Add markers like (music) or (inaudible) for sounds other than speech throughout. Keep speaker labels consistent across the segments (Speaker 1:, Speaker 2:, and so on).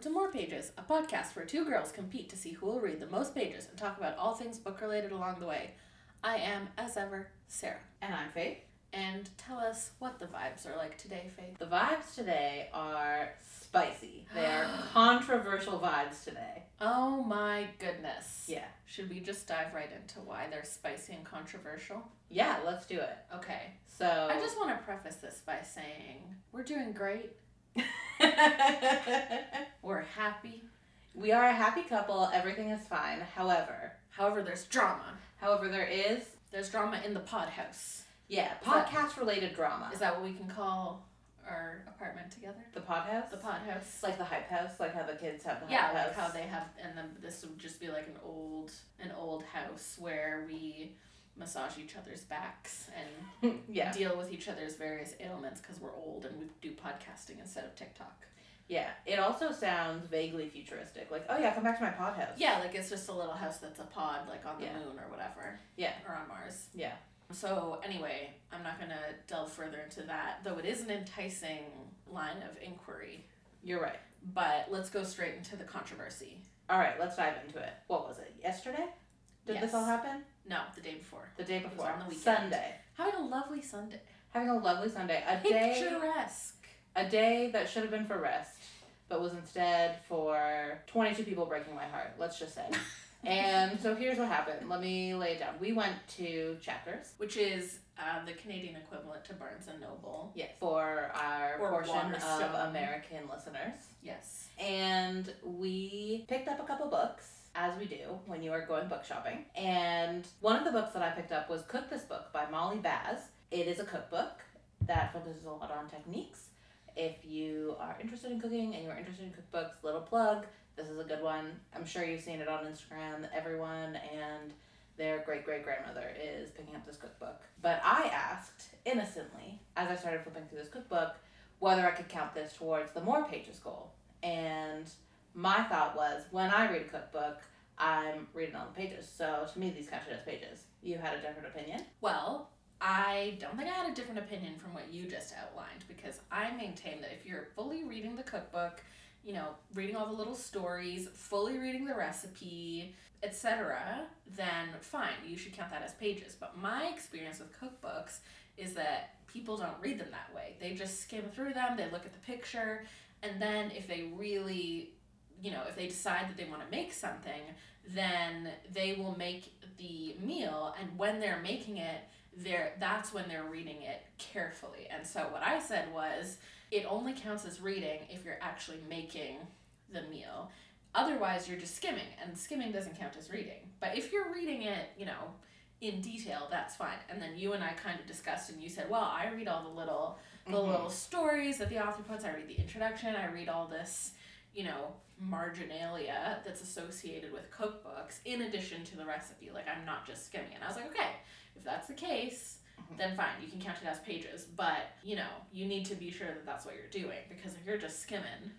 Speaker 1: to More Pages, a podcast where two girls compete to see who will read the most pages and talk about all things book related along the way. I am, as ever, Sarah.
Speaker 2: And I'm Faith.
Speaker 1: And tell us what the vibes are like today, Faith.
Speaker 2: The vibes today are spicy. They are (gasps) controversial vibes today.
Speaker 1: Oh my goodness.
Speaker 2: Yeah.
Speaker 1: Should we just dive right into why they're spicy and controversial?
Speaker 2: Yeah, let's do it.
Speaker 1: Okay.
Speaker 2: So
Speaker 1: I just want to preface this by saying we're doing great. (laughs) We're happy.
Speaker 2: we are a happy couple. Everything is fine. However,
Speaker 1: However, there's drama.
Speaker 2: however, there is
Speaker 1: There's drama in the pod house.
Speaker 2: yeah podcast related drama.
Speaker 1: Is that what we can call our apartment together?
Speaker 2: the pod house?
Speaker 1: The pod house.
Speaker 2: It's like the hype house, like how the kids have the
Speaker 1: yeah,
Speaker 2: hype
Speaker 1: like
Speaker 2: house.
Speaker 1: how they have, and then this would just be like an old, an old house where we massage each other's backs and (laughs)
Speaker 2: yeah,
Speaker 1: deal with each other's various ailments because we're old and we do podcasting instead of TikTok.
Speaker 2: yeah. It also sounds vaguely futuristic. Like, oh yeah, come back to my pod house.
Speaker 1: Yeah, like it's just a little house that's a pod, like on the
Speaker 2: Yeah.
Speaker 1: moon or whatever.
Speaker 2: Yeah.
Speaker 1: Or on Mars.
Speaker 2: Yeah.
Speaker 1: So anyway, I'm not gonna delve further into that, though it is an enticing line of inquiry.
Speaker 2: You're right.
Speaker 1: But let's go straight into the controversy.
Speaker 2: All right, let's dive into it. What was it? Yesterday? Did
Speaker 1: Yes.
Speaker 2: this all happen?
Speaker 1: No, the day before.
Speaker 2: The day
Speaker 1: was
Speaker 2: before.
Speaker 1: on the weekend.
Speaker 2: Sunday.
Speaker 1: Having a lovely Sunday.
Speaker 2: Having a lovely Sunday. A day
Speaker 1: Picturesque.
Speaker 2: a day that should have been for rest, but was instead for 22 people breaking my heart, let's just say. (laughs) and so here's what happened. Let me lay it down. We went to Chapters.
Speaker 1: Which is uh, the Canadian equivalent to Barnes and Noble.
Speaker 2: Yes. For our
Speaker 1: Or
Speaker 2: portion
Speaker 1: Waterstone.
Speaker 2: of American listeners.
Speaker 1: Yes.
Speaker 2: And we picked up a couple books. As we do when you are going book shopping. And one of the books that I picked up was Cook This Book by Molly Baz. It is a cookbook that focuses a lot on techniques. If you are interested in cooking and you're interested in cookbooks, little plug, this is a good one. I'm sure you've seen it on Instagram. Everyone and their great great grandmother is picking up this cookbook. But I asked innocently, as I started flipping through this cookbook, whether I could count this towards the more pages goal. And my thought was when I read a cookbook, I'm reading all the pages. So to me, these counted as pages. You had a different opinion?
Speaker 1: Well, I don't think I had a different opinion from what you just outlined because I maintain that if you're fully reading the cookbook, you know, reading all the little stories, fully reading the recipe, etc., then fine, you should count that as pages. But my experience with cookbooks is that people don't read them that way. They just skim through them, they look at the picture, and then if they really, you know, if they decide that they want to make something, then they will make the meal and when they're making it, they're that's when they're reading it carefully. And so what I said was it only counts as reading if you're actually making the meal. Otherwise, you're just skimming, and skimming doesn't count as reading. But if you're reading it, you know, in detail, that's fine. And then you and I kind of discussed, and you said, "Well, I read all the little, the
Speaker 2: Mhm.
Speaker 1: little stories that the author puts. I read the introduction. I read all this, you know, marginalia that's associated with cookbooks, in addition to the recipe. Like I'm not just skimming." And I was like, "Okay, if that's the case."
Speaker 2: Mhm.
Speaker 1: Then fine, you can count it as pages, but you know you need to be sure that that's what you're doing because if you're just skimming,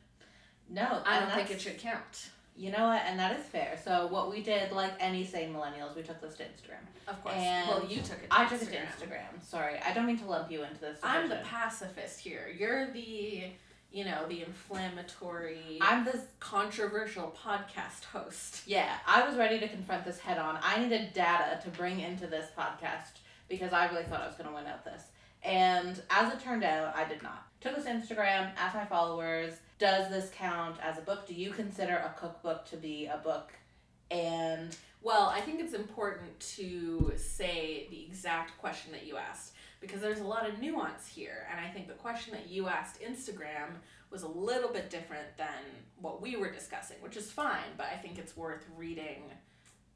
Speaker 2: No,
Speaker 1: I don't think it should count.
Speaker 2: You know what? And that is fair. So what we did, like any sane millennials, we took this to Instagram.
Speaker 1: Of course.
Speaker 2: And
Speaker 1: well, you took it. To
Speaker 2: I took it to Instagram. Sorry, I don't mean to lump you into this.
Speaker 1: I'm the pacifist here. You're the, you know, the inflammatory,
Speaker 2: I'm this.
Speaker 1: controversial podcast host.
Speaker 2: Yeah, I was ready to confront this head on. I needed data to bring into this podcast because I really thought I was going to win out this. And as it turned out, I did not. Took this to Instagram, asked my followers, does this count as a book? Do you consider a cookbook to be a book? And
Speaker 1: Well, I think it's important to say the exact question that you asked because there's a lot of nuance here, and I think the question that you asked Instagram was a little bit different than what we were discussing, which is fine, but I think it's worth reading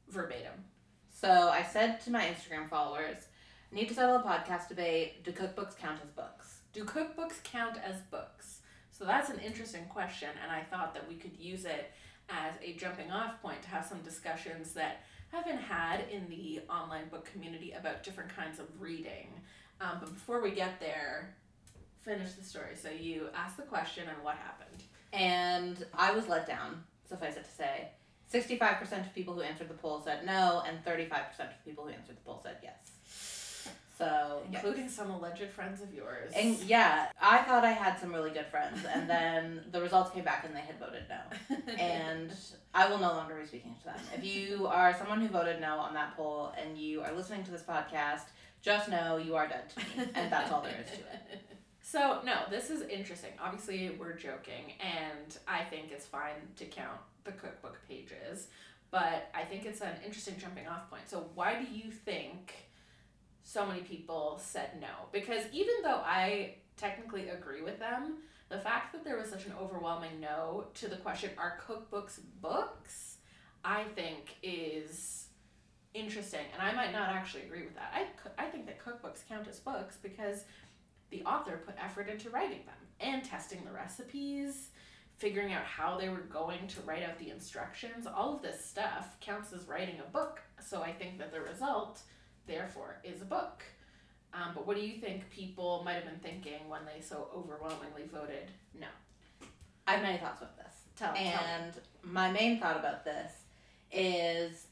Speaker 1: verbatim.
Speaker 2: so I said to my Instagram followers, need to settle a podcast debate. Do cookbooks count as books?
Speaker 1: Do cookbooks count as books? So that's an interesting question, and I thought that we could use it as a jumping off point to have some discussions that have been had in the online book community about different kinds of reading. Um, but before we get there, finish the story. So you asked the question, and what happened?
Speaker 2: And I was let down, suffice it to say. 65% of people who answered the poll said no, and 35% of people who answered the poll said yes. So
Speaker 1: including some alleged friends of yours.
Speaker 2: And yeah, I thought I had some really good friends, and then the results came back and they had voted no. (laughs) And I will no longer be speaking to them. If you are someone who voted no on that poll and you are listening to this podcast, just know you are dead to me, and that's all there is to it. (laughs)
Speaker 1: So no, this is interesting. Obviously, we're joking, and I think it's fine to count the cookbook pages, but I think it's an interesting jumping off point. So why do you think so many people said no? Because even though I technically agree with them, the fact that there was such an overwhelming no to the question, are cookbooks books? I think is interesting, and I might not actually agree with that. I, I think that cookbooks count as books because the author put effort into writing them and testing the recipes, figuring out how they were going to write out the instructions. All of this stuff counts as writing a book. So I think that the result, therefore, is a book. Um, but what do you think people might have been thinking when they so overwhelmingly voted no?
Speaker 2: I have many thoughts about this.
Speaker 1: Tell,
Speaker 2: and
Speaker 1: tell
Speaker 2: my main thought about this is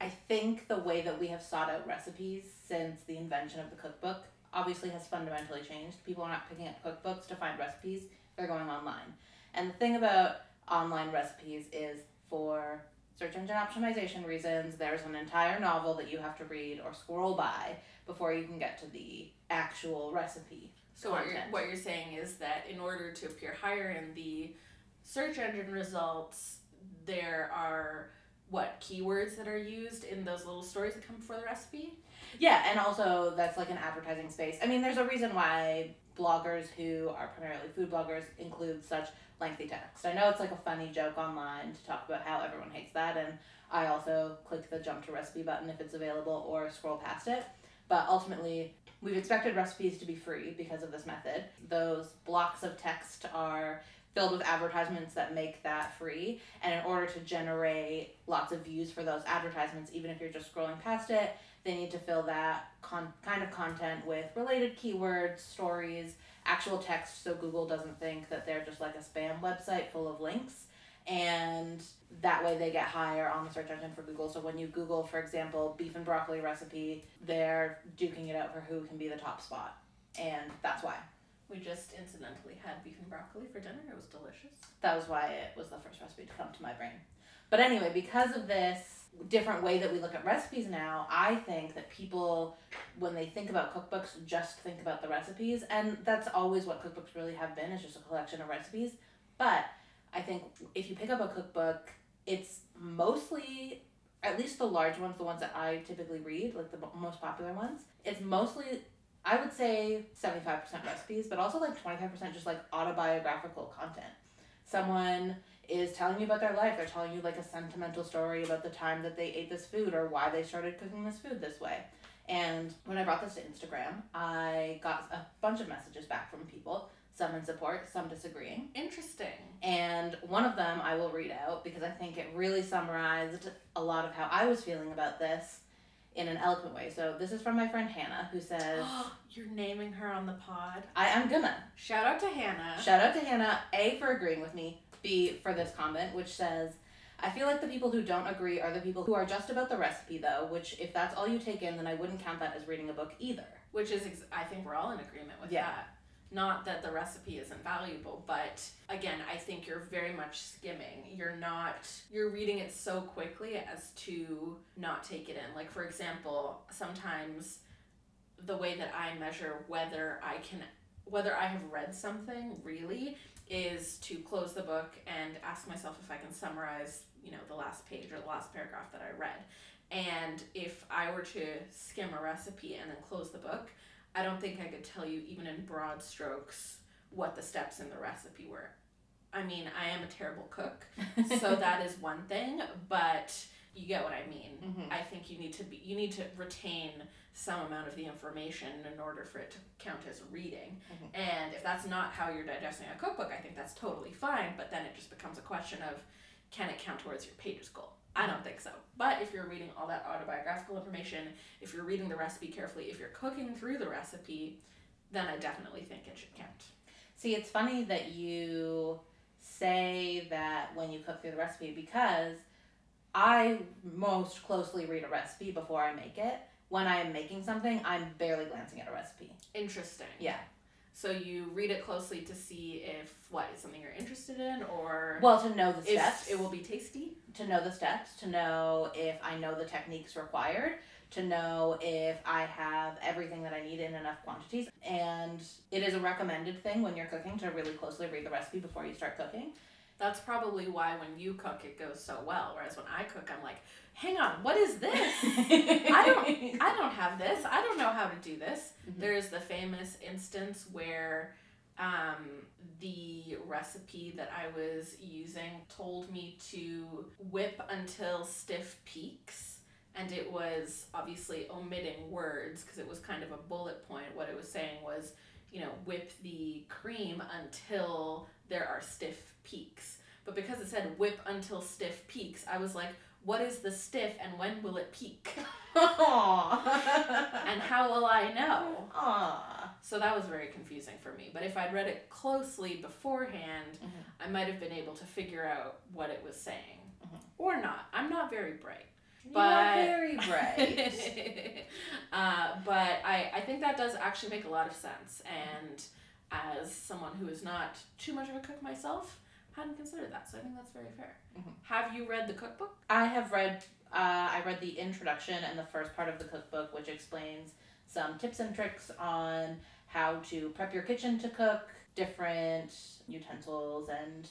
Speaker 2: I think the way that we have sought out recipes since the invention of the cookbook obviously has fundamentally changed. People are not picking up cookbooks to find recipes, they're going online. And the thing about online recipes is for search engine optimization reasons, there's an entire novel that you have to read or scroll by before you can get to the actual recipe.
Speaker 1: So what you're, what you're saying is that in order to appear higher in the search engine results, there are what keywords that are used in those little stories that come before the recipe?
Speaker 2: Yeah, and also that's like an advertising space. I mean, there's a reason why bloggers who are primarily food bloggers include such lengthy text. I know it's like a funny joke online to talk about how everyone hates that, and I also click the jump to recipe button if it's available or scroll past it. But ultimately, we've expected recipes to be free because of this method. Those blocks of text are filled with advertisements that make that free, and in order to generate lots of views for those advertisements, even if you're just scrolling past it, they need to fill that con- kind of content with related keywords, stories, actual text so Google doesn't think that they're just like a spam website full of links. And that way they get higher on the search engine for Google. So when you Google, for example, beef and broccoli recipe, they're duking it out for who can be the top spot. And that's why.
Speaker 1: We just incidentally had beef and broccoli for dinner. It was delicious.
Speaker 2: That was why it was the first recipe to come to my brain. But anyway, because of this different way that we look at recipes now, I think that people, when they think about cookbooks, just think about the recipes. And that's always what cookbooks really have been, is just a collection of recipes. But I think if you pick up a cookbook, it's mostly, at least the large ones, the ones that I typically read, like the most popular ones, it's mostly I would say 75% recipes, but also like 25% just like autobiographical content. Someone is telling you about their life. They're telling you like a sentimental story about the time that they ate this food or why they started cooking this food this way. And when I brought this to Instagram, I got a bunch of messages back from people, some in support, some disagreeing.
Speaker 1: Interesting.
Speaker 2: And one of them I will read out because I think it really summarized a lot of how I was feeling about this in an eloquent way. So this is from my friend Hannah, who says, (gasps)
Speaker 1: You're naming her on the pod.
Speaker 2: I am gonna.
Speaker 1: Shout out to Hannah.
Speaker 2: Shout out to Hannah, A, for agreeing with me, B, for this comment, which says, I feel like the people who don't agree are the people who are just about the recipe, though, which, if that's all you take in, then I wouldn't count that as reading a book either.
Speaker 1: Which is, ex- I think we're all in agreement with
Speaker 2: Yeah.
Speaker 1: that. Not that the recipe isn't valuable, but again, I think you're very much skimming. You're not, you're reading it so quickly as to not take it in. Like, for example, sometimes the way that I measure whether I can, whether I have read something really is to close the book and ask myself if I can summarize, you know, the last page or the last paragraph that I read. And if I were to skim a recipe and then close the book, I don't think I could tell you, even in broad strokes, what the steps in the recipe were. I mean, I am a terrible cook, (laughs) so that is one thing, but you get what I mean.
Speaker 2: Mhm.
Speaker 1: I think you need to be you need to retain some amount of the information in order for it to count as reading.
Speaker 2: Mhm.
Speaker 1: And if that's not how you're digesting a cookbook, I think that's totally fine, but then it just becomes a question of can it count towards your pages goal? I don't think so. But if you're reading all that autobiographical information, if you're reading the recipe carefully, if you're cooking through the recipe, then I definitely think it should count.
Speaker 2: See, it's funny that you say that when you cook through the recipe because I most closely read a recipe before I make it. when I am making something, I'm barely glancing at a recipe.
Speaker 1: Interesting.
Speaker 2: Yeah.
Speaker 1: So you read it closely to see if what is something you're interested in, or
Speaker 2: Well, to know the
Speaker 1: if
Speaker 2: steps,
Speaker 1: it will be tasty.
Speaker 2: to know the steps, to know if I know the techniques required, to know if I have everything that I need in enough quantities. And it is a recommended thing when you're cooking to really closely read the recipe before you start cooking.
Speaker 1: That's probably why when you cook it goes so well. Whereas when I cook, I'm like, hang on, what is this? I don't (laughs) I don't have this. I don't know how to do this.
Speaker 2: Mhm.
Speaker 1: There is the famous instance where um, the recipe that I was using told me to whip until stiff peaks. And it was obviously omitting words because it was kind of a bullet point. What it was saying was, you know, whip the cream until there are stiff peaks. But because it said whip until stiff peaks, I was like, what is the stiff and when will it peak? And how will I know?
Speaker 2: Aww.
Speaker 1: So that was very confusing for me. But if I'd read it closely beforehand,
Speaker 2: Mhm.
Speaker 1: I might have been able to figure out what it was saying.
Speaker 2: Mhm.
Speaker 1: Or not. I'm not very bright.
Speaker 2: You
Speaker 1: But-
Speaker 2: very bright. (laughs)
Speaker 1: uh, but I, I think that does actually make a lot of sense. And as someone who is not too much of a cook myself, hadn't considered that. So I think that's very fair.
Speaker 2: Mhm.
Speaker 1: Have you read the cookbook?
Speaker 2: I have read. Uh, I read the introduction and the first part of the cookbook, which explains some tips and tricks on how to prep your kitchen to cook, different utensils and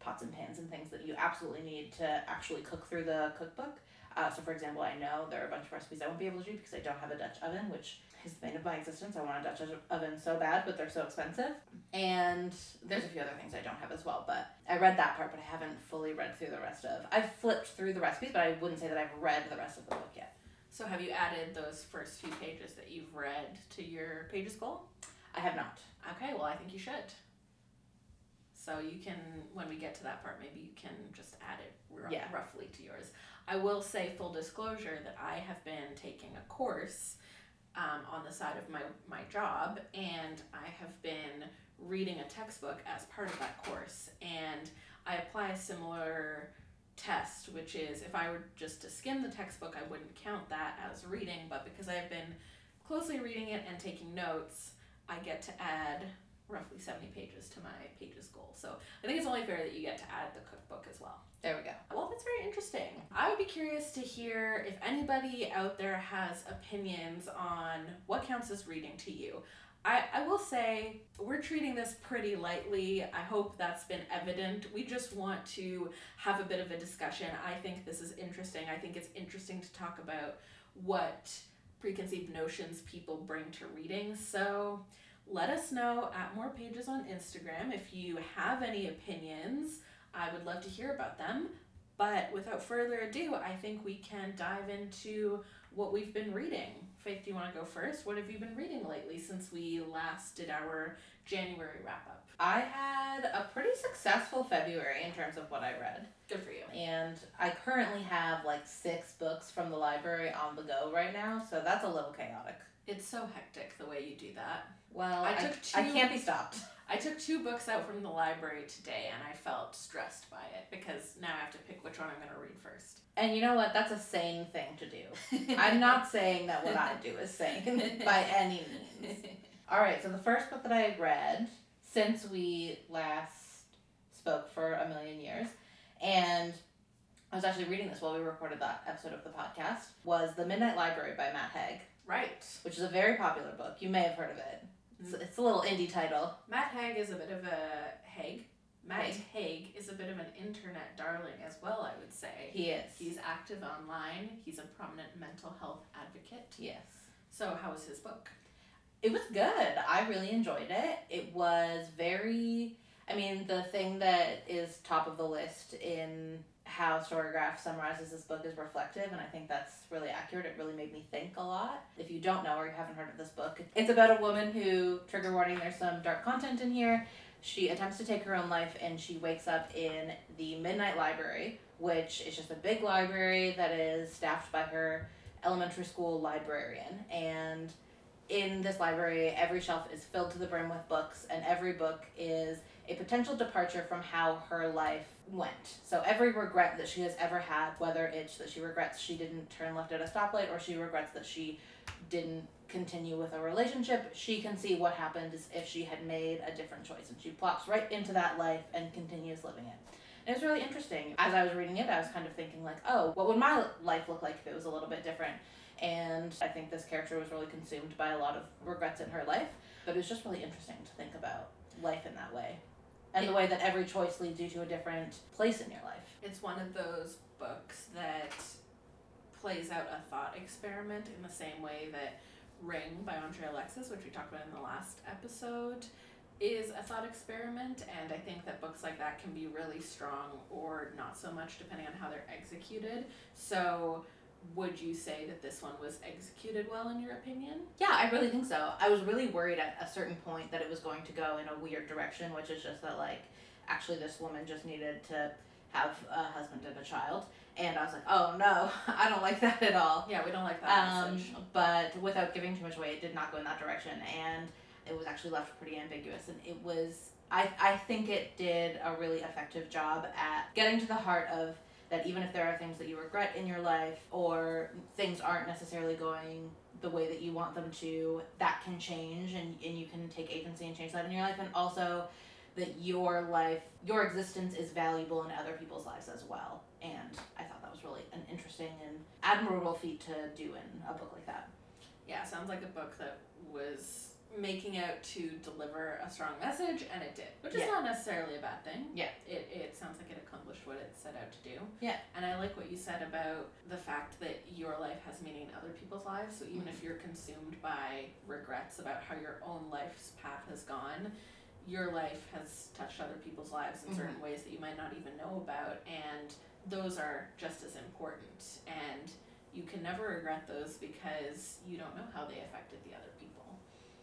Speaker 2: pots and pans and things that you absolutely need to actually cook through the cookbook. Uh, so, for example, I know there are a bunch of recipes I won't be able to do because I don't have a Dutch oven, which is the bane of my existence. I want a Dutch oven so bad, but they're so expensive. And there's a few other things I don't have as well, but I read that part, but I haven't fully read through the rest of. I've flipped through the recipes, but I wouldn't say that I've read the rest of the book yet.
Speaker 1: So have you added those first few pages that you've read to your pages goal?
Speaker 2: I have not.
Speaker 1: Okay, well, I think you should. So you can, when we get to that part, maybe you can just add it r-
Speaker 2: Yeah.
Speaker 1: roughly to yours. I will say, full disclosure, that I have been taking a course um, on the side of my, my job, and I have been reading a textbook as part of that course. And I apply a similar test, which is if I were just to skim the textbook, I wouldn't count that as reading, but because I've been closely reading it and taking notes, I get to add roughly 70 pages to my pages goal. So I think it's only fair that you get to add the cookbook as well.
Speaker 2: There we go.
Speaker 1: Well, that's very interesting. I would be curious to hear if anybody out there has opinions on what counts as reading to you. I, I will say we're treating this pretty lightly. I hope that's been evident. We just want to have a bit of a discussion. I think this is interesting. I think it's interesting to talk about what preconceived notions people bring to reading. So let us know at more pages on Instagram if you have any opinions. I would love to hear about them. But without further ado, I think we can dive into what we've been reading. Faith, do you want to go first? What have you been reading lately since we last did our January wrap up?
Speaker 2: I had a pretty successful February in terms of what I read.
Speaker 1: Good for you.
Speaker 2: And I currently have like six books from the library on the go right now, so that's a little chaotic.
Speaker 1: It's so hectic the way you do that.
Speaker 2: Well,
Speaker 1: I
Speaker 2: I,
Speaker 1: took
Speaker 2: I
Speaker 1: two-
Speaker 2: can't be stopped.
Speaker 1: I took two books out from the library today and I felt stressed by it because now I have to pick which one I'm going to read first.
Speaker 2: And you know what? That's a sane thing to do. (laughs) I'm not saying that what I do is sane (laughs) by any means. All right, so the first book that I read since we last spoke for a million years, and I was actually reading this while we recorded that episode of the podcast, was The Midnight Library by Matt Haig,
Speaker 1: Right.
Speaker 2: which is a very popular book. You may have heard of it. It's, it's a little indie title.
Speaker 1: Matt Haig is a bit of a Haig. Matt
Speaker 2: Haig.
Speaker 1: Haig is a bit of an internet darling as well, I would say.
Speaker 2: He is.
Speaker 1: He's active online. He's a prominent mental health advocate.
Speaker 2: yes.
Speaker 1: So, how was his book?
Speaker 2: It was good. I really enjoyed it. It was very. I mean, the thing that is top of the list in how Storygraph summarizes this book is reflective, and I think that's really accurate. It really made me think a lot. If you don't know or you haven't heard of this book, it's about a woman who, trigger warning, there's some dark content in here. She attempts to take her own life, and she wakes up in the Midnight Library, which is just a big library that is staffed by her elementary school librarian. And in this library, every shelf is filled to the brim with books, and every book is a potential departure from how her life went. So every regret that she has ever had, whether it's that she regrets she didn't turn left at a stoplight or she regrets that she didn't continue with a relationship, she can see what happened if she had made a different choice. And she plops right into that life and continues living it. And it was really interesting. As I was reading it, I was kind of thinking, like, oh, what would my life look like if it was a little bit different? And I think this character was really consumed by a lot of regrets in her life. But it was just really interesting to think about life in that way. And the way that every choice leads you to a different place in your life.
Speaker 1: It's one of those books that plays out a thought experiment in the same way that Ring by Andre Alexis, which we talked about in the last episode, is a thought experiment. And I think that books like that can be really strong or not so much depending on how they're executed. So would you say that this one was executed well in your opinion?
Speaker 2: Yeah, I really think so. I was really worried at a certain point that it was going to go in a weird direction, which is just that like actually this woman just needed to have a husband and a child. And I was like, oh no, (laughs) I don't like that at all.
Speaker 1: Yeah, we don't like that um.
Speaker 2: But without giving too much away, it did not go in that direction. And it was actually left pretty ambiguous. And it was, I, I think it did a really effective job at getting to the heart of that even if there are things that you regret in your life or things aren't necessarily going the way that you want them to, that can change and, and you can take agency and change that in your life. And also that your life, your existence is valuable in other people's lives as well. And I thought that was really an interesting and admirable feat to do in a book like that.
Speaker 1: Yeah, sounds like a book that was making out to deliver a strong message, and it did, which is yeah. not necessarily a bad thing.
Speaker 2: Yeah.
Speaker 1: It, it sounds like it accomplished what it set out to do.
Speaker 2: Yeah.
Speaker 1: And I like what you said about the fact that your life has meaning in other people's lives. So even mm-hmm. if you're consumed by regrets about how your own life's path has gone, your life has touched other people's lives in mm-hmm. certain ways that you might not even know about, and those are just as important. And you can never regret those because you don't know how they affected the other.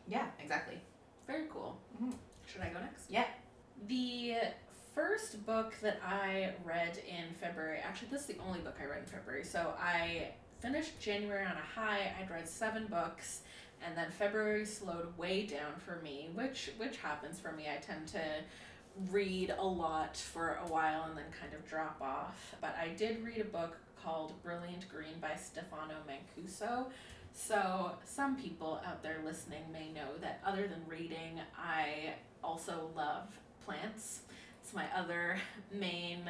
Speaker 2: Yeah, exactly.
Speaker 1: Very cool.
Speaker 2: Mm-hmm.
Speaker 1: Should I go next?
Speaker 2: Yeah.
Speaker 1: The first book that I read in February, actually, this is the only book I read in February. So I finished January on a high. I'd read seven books, and then February slowed way down for me, which which happens for me. I tend to read a lot for a while and then kind of drop off. But I did read a book called Brilliant Green by Stefano Mancuso, so, some people out there listening may know that other than reading, I also love plants. It's my other (laughs) main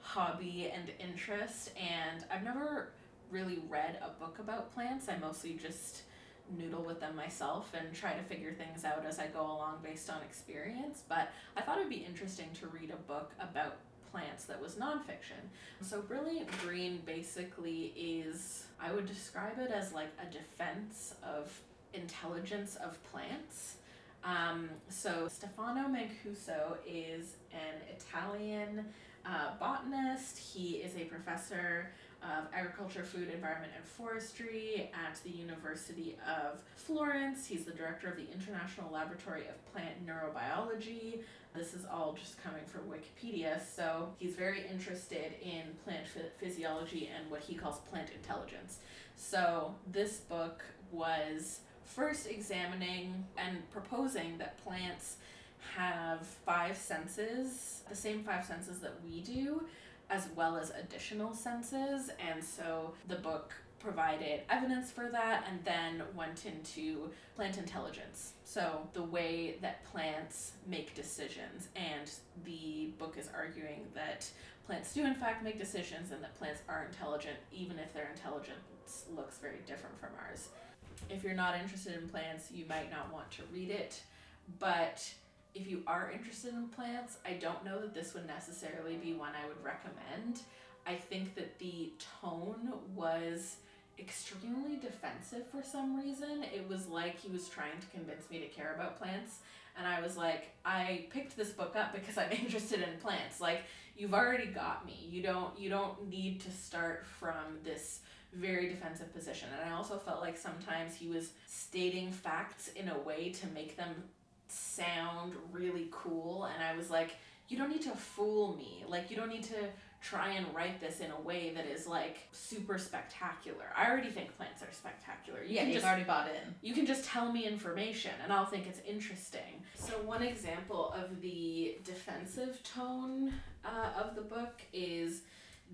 Speaker 1: hobby and interest, and I've never really read a book about plants. I mostly just noodle with them myself and try to figure things out as I go along based on experience. But I thought it'd be interesting to read a book about plants that was nonfiction. So, Brilliant Green basically is, I would describe it as like a defense of intelligence of plants. Um, so, Stefano Mancuso is an Italian uh, botanist. He is a professor of agriculture, food, environment, and forestry at the University of Florence. He's the director of the International Laboratory of Plant Neurobiology. This is all just coming from Wikipedia. So he's very interested in plant physiology and what he calls plant intelligence. So this book was first examining and proposing that plants have five senses, the same five senses that we do as well as additional senses. And so the book provided evidence for that and then went into plant intelligence. So, the way that plants make decisions. And the book is arguing that plants do, in fact, make decisions and that plants are intelligent, even if their intelligence looks very different from ours. If you're not interested in plants, you might not want to read it, but if you are interested in plants, I don't know that this would necessarily be one I would recommend. I think that the tone was extremely defensive for some reason. It was like he was trying to convince me to care about plants. And I was like, I picked this book up because I'm (laughs) interested in plants. Like, you've already got me. You don't you don't need to start from this very defensive position. And I also felt like sometimes he was stating facts in a way to make them sound really cool and I was like you don't need to fool me like you don't need to try and write this in a way that is like super spectacular. I already think plants are spectacular.
Speaker 2: You yeah, can you've just, already bought in.
Speaker 1: You can just tell me information and I'll think it's interesting. So, one example of the defensive tone uh, of the book is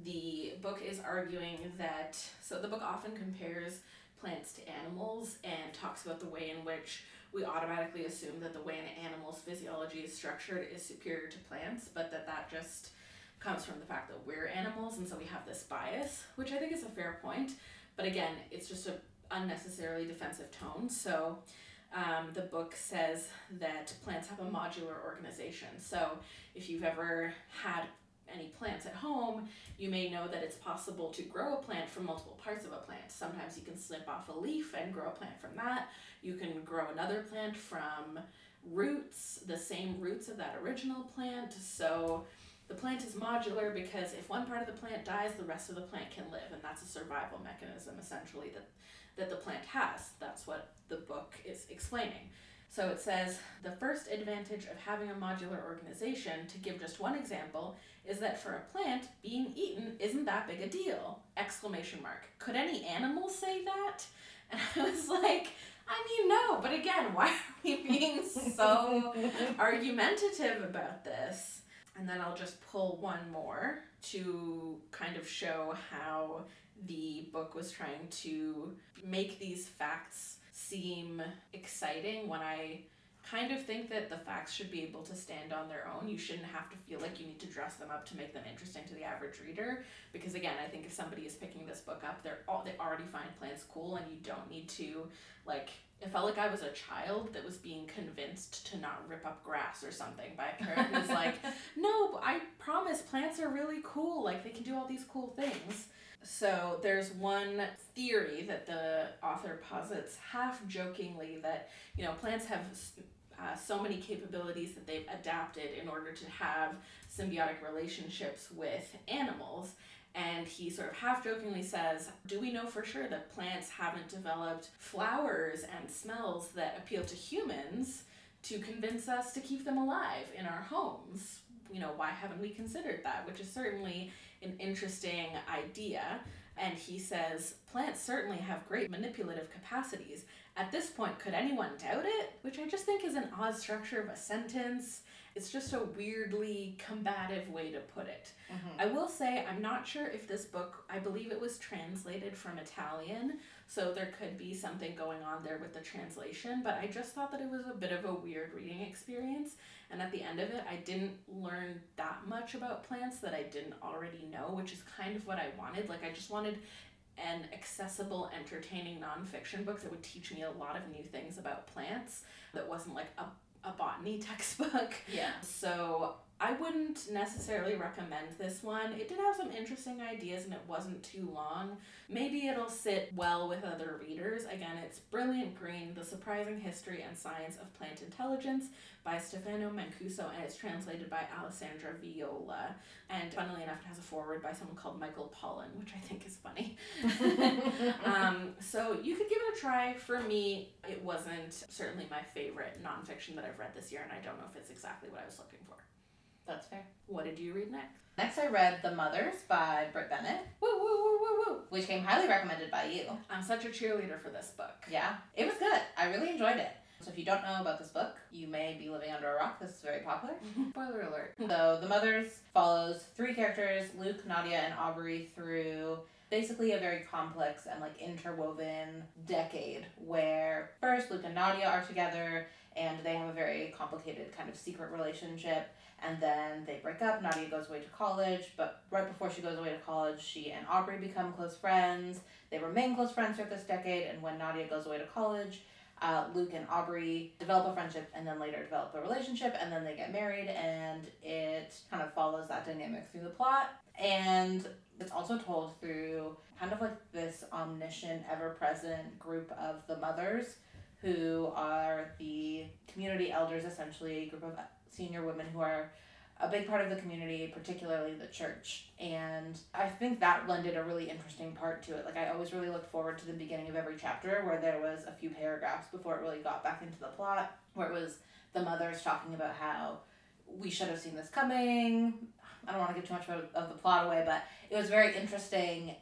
Speaker 1: the book is arguing that, so the book often compares plants to animals and talks about the way in which we automatically assume that the way an animal's physiology is structured is superior to plants, but that that just comes from the fact that we're animals and so we have this bias, which I think is a fair point. But again, it's just a unnecessarily defensive tone. So um, the book says that plants have a modular organization. So if you've ever had any plants at home, you may know that it's possible to grow a plant from multiple parts of a plant. Sometimes you can snip off a leaf and grow a plant from that. You can grow another plant from roots, the same roots of that original plant. So the plant is modular because if one part of the plant dies, the rest of the plant can live, and that's a survival mechanism essentially that, that the plant has. That's what the book is explaining. So it says the first advantage of having a modular organization, to give just one example, is that for a plant, being eaten isn't that big a deal! Exclamation mark. Could any animal say that? (laughs) And I was like, I mean, no, but again, (laughs) why are we being so (laughs) argumentative about this? And then I'll just pull one more to kind of show how the book was trying to make these facts seem exciting when I kind of think that the facts should be able to stand on their own. You shouldn't have to feel like you need to dress them up to make them interesting to the average reader. Because again, I think if somebody is picking this book up, they're all they already find plants cool, and you don't need to like it felt like I was a child that was being convinced to not rip up grass or something by a parent who's like, (laughs) no, I promise plants are really cool. Like they can do all these cool things. So there's one theory that the author posits half jokingly that, you know, plants have uh, so many capabilities that they've adapted in order to have symbiotic relationships with animals. And he sort of half jokingly says, Do we know for sure that plants haven't developed flowers and smells that appeal to humans to convince us to keep them alive in our homes? You know, why haven't we considered that? Which is certainly an interesting idea. And he says, Plants certainly have great manipulative capacities. At this point, could anyone doubt it? Which I just think is an odd structure of a sentence. It's just a weirdly combative way to put it. Mm-hmm. I will say, I'm not sure if this book, I believe it was translated from Italian, so there could be something going on there with the translation, but I just thought that it was a bit of a weird reading experience. And at the end of it, I didn't learn that much about plants that I didn't already know, which is kind of what I wanted. Like, I just wanted an accessible, entertaining nonfiction book that would teach me a lot of new things about plants that wasn't like a a botany (laughs) textbook.
Speaker 2: Yeah.
Speaker 1: So I wouldn't necessarily recommend this one. It did have some interesting ideas and it wasn't too long. Maybe it'll sit well with other readers. Again, it's Brilliant Green The Surprising History and Science of Plant Intelligence by Stefano Mancuso and it's translated by Alessandra Viola. And funnily enough, it has a foreword by someone called Michael Pollan, which I think is funny. (laughs) um, so you could give it a try. For me, it wasn't certainly my favorite nonfiction that I've read this year, and I don't know if it's exactly what I was looking for.
Speaker 2: That's fair.
Speaker 1: What did you read next?
Speaker 2: Next, I read The Mothers by Brit Bennett.
Speaker 1: Woo, woo, woo, woo, woo.
Speaker 2: Which came highly recommended by you.
Speaker 1: I'm such a cheerleader for this book.
Speaker 2: Yeah, it was good. I really enjoyed it. So if you don't know about this book, you may be living under a rock. This is very popular. (laughs)
Speaker 1: Spoiler alert.
Speaker 2: So The Mothers follows three characters, Luke, Nadia, and Aubrey, through basically a very complex and like interwoven decade where first Luke and Nadia are together and they have a very complicated kind of secret relationship and then they break up. Nadia goes away to college, but right before she goes away to college, she and Aubrey become close friends. They remain close friends throughout this decade, and when Nadia goes away to college, uh, Luke and Aubrey develop a friendship and then later develop a relationship, and then they get married, and it kind of follows that dynamic through the plot. And it's also told through kind of like this omniscient, ever present group of the mothers who are the community elders, essentially, a group of senior women who are a big part of the community, particularly the church. And I think that lended a really interesting part to it. Like, I always really looked forward to the beginning of every chapter where there was a few paragraphs before it really got back into the plot, where it was the mothers talking about how we should have seen this coming. I don't want to give too much of, of the plot away, but it was very interesting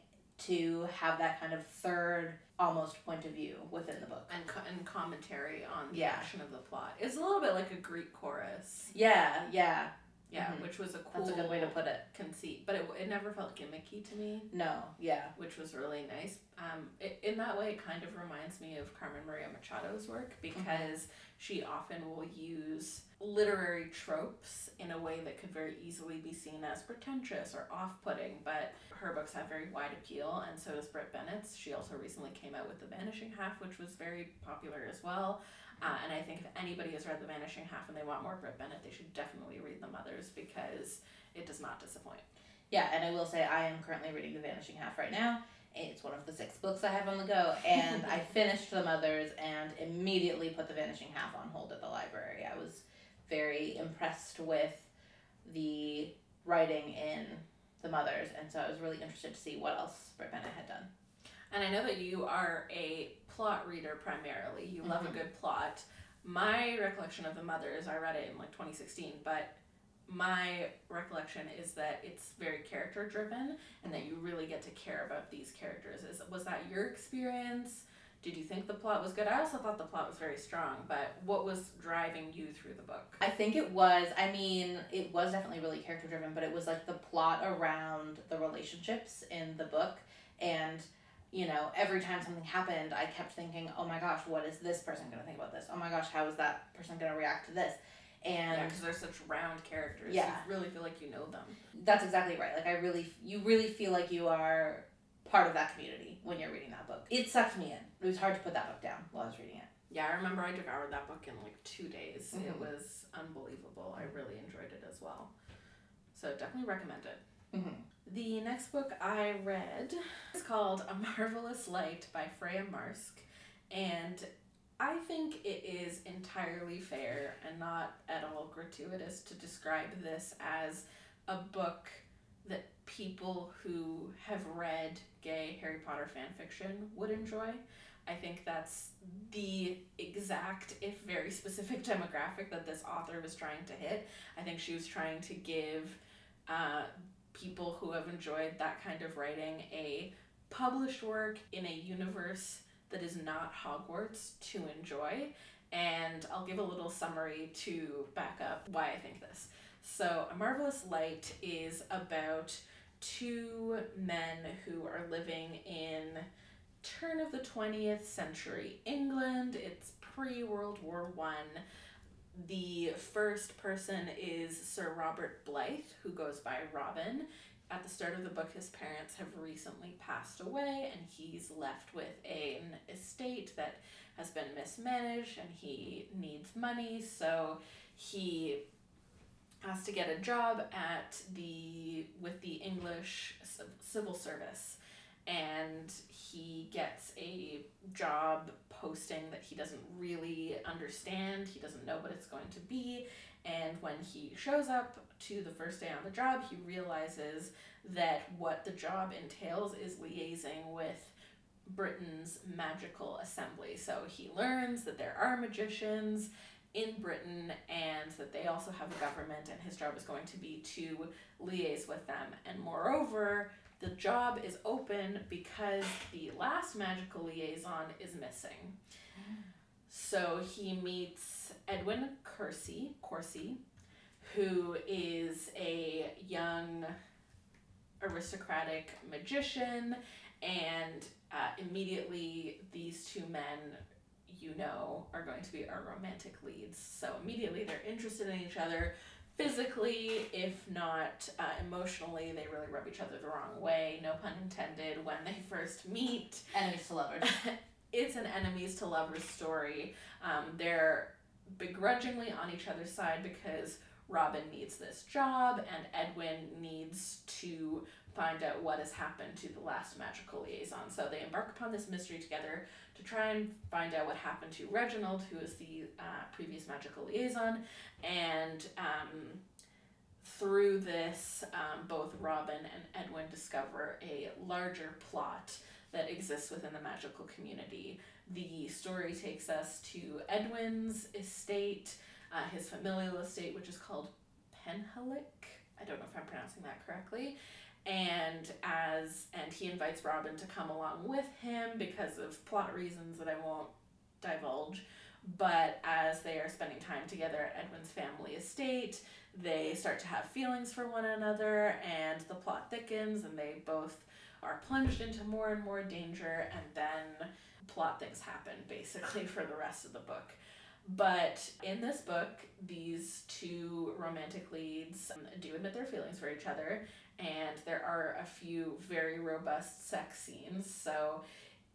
Speaker 2: to have that kind of third almost point of view within the book.
Speaker 1: And, co- and commentary on the
Speaker 2: Yeah.
Speaker 1: action of the plot. It's a little bit like a Greek chorus.
Speaker 2: Yeah, yeah,
Speaker 1: Yeah,
Speaker 2: Mhm.
Speaker 1: which was a cool
Speaker 2: that's a good way to put it.
Speaker 1: conceit. But it, it never felt gimmicky to me,
Speaker 2: No, yeah,
Speaker 1: which was really nice. Um, it, in that way, it kind of reminds me of Carmen Maria Machado's work because she often will use literary tropes in a way that could very easily be seen as pretentious or off-putting. But her books have very wide appeal, and so does Brit Bennett's. She also recently came out with The Vanishing Half, which was very popular as well. Uh, and I think if anybody has read The Vanishing Half and they want more Brit Bennett, they should definitely read The Mothers because it does not disappoint.
Speaker 2: yeah. And I will say I am currently reading The Vanishing Half right now. It's one of the six books I have on the go, and I (laughs) finished The Mothers and immediately put The Vanishing Half on hold at the library. I was very impressed with the writing in The Mothers, and so I was really interested to see what else Brit Bennett had done.
Speaker 1: And I know that you are a plot reader primarily. You love
Speaker 2: Mhm.
Speaker 1: a good plot. My recollection of The Mother is I read it in like 2016, but my recollection is that it's very character driven and that you really get to care about these characters. Is was that your experience? Did you think the plot was good? I also thought the plot was very strong, but what was driving you through the book?
Speaker 2: I think it was. I mean, it was definitely really character driven, but it was like the plot around the relationships in the book. And, you know, every time something happened, I kept thinking, oh my gosh, what is this person going to think about this? Oh my gosh, how is that person going to react to this?
Speaker 1: Yeah,
Speaker 2: And
Speaker 1: because they're such round characters.
Speaker 2: Yeah.
Speaker 1: You really feel like you know them.
Speaker 2: that's exactly right. Like, I really, you really feel like you are part of that community when you're reading that book. It sucked me in. It was hard to put that book down while I was reading it.
Speaker 1: Yeah, I remember I devoured that book in like two days. It
Speaker 2: Mhm.
Speaker 1: was unbelievable. I really enjoyed it as well. So definitely recommend it.
Speaker 2: Mhm.
Speaker 1: The next book I read is called A Marvelous Light by Freya Marske. And I think it is entirely fair and not at all gratuitous to describe this as a book that people who have read gay Harry Potter fan fiction would enjoy. I think that's the exact, if very specific, (laughs) demographic that this author was trying to hit. I think she was trying to give uh, people who have enjoyed that kind of writing a published work in a universe that is not Hogwarts to enjoy. And I'll give a little summary to back up why I think this. So, A Marvelous Light is about two men who are living in turn of the 20th century England. It's pre World War One. The first person is Sir Robert Blyth, who goes by Robin. At the start of the book, his parents have recently passed away, and he's left with an estate that has been mismanaged, and he needs money, so he has to get a job at the with the English civ- civil service and he gets a job posting that he doesn't really understand. He doesn't know what it's going to be. And when he shows up to the first day on the job, he realizes that what the job entails is liaising with Britain's magical assembly. So he learns that there are magicians in Britain and that they also have a government, and his job is going to be to liaise with them. And moreover, the job is open because the last magical liaison is missing. So he meets Edwin Kersey, Courcey, who is a young aristocratic magician, and uh, immediately these two men, you know, are going to be our romantic leads. So immediately they're interested in each other physically, if not uh, emotionally, they really rub each other the wrong way. No pun intended. When they (laughs) first meet,
Speaker 2: Enemies to lovers. (laughs)
Speaker 1: it's an enemies to lovers story. Um, they're begrudgingly on each other's side because Robin needs this job and Edwin needs to find out what has happened to the last magical liaison. So they embark upon this mystery together to try and find out what happened to Reginald, who is the uh, previous magical liaison, and um, through this, um, both Robin and Edwin discover a larger plot that exists within the magical community. The story takes us to Edwin's estate, uh, his familial estate, which is called Penhallick. I don't know if I'm pronouncing that correctly. And as and he invites Robin to come along with him because of plot reasons that I won't divulge. But as they are spending time together at Edwin's family estate, they start to have feelings for one another, and the plot thickens, and they both are plunged into more and more danger, and then plot things happen basically for the rest of the book. But in this book, these two romantic leads um, do admit their feelings for each other, and there are a few very robust sex scenes. So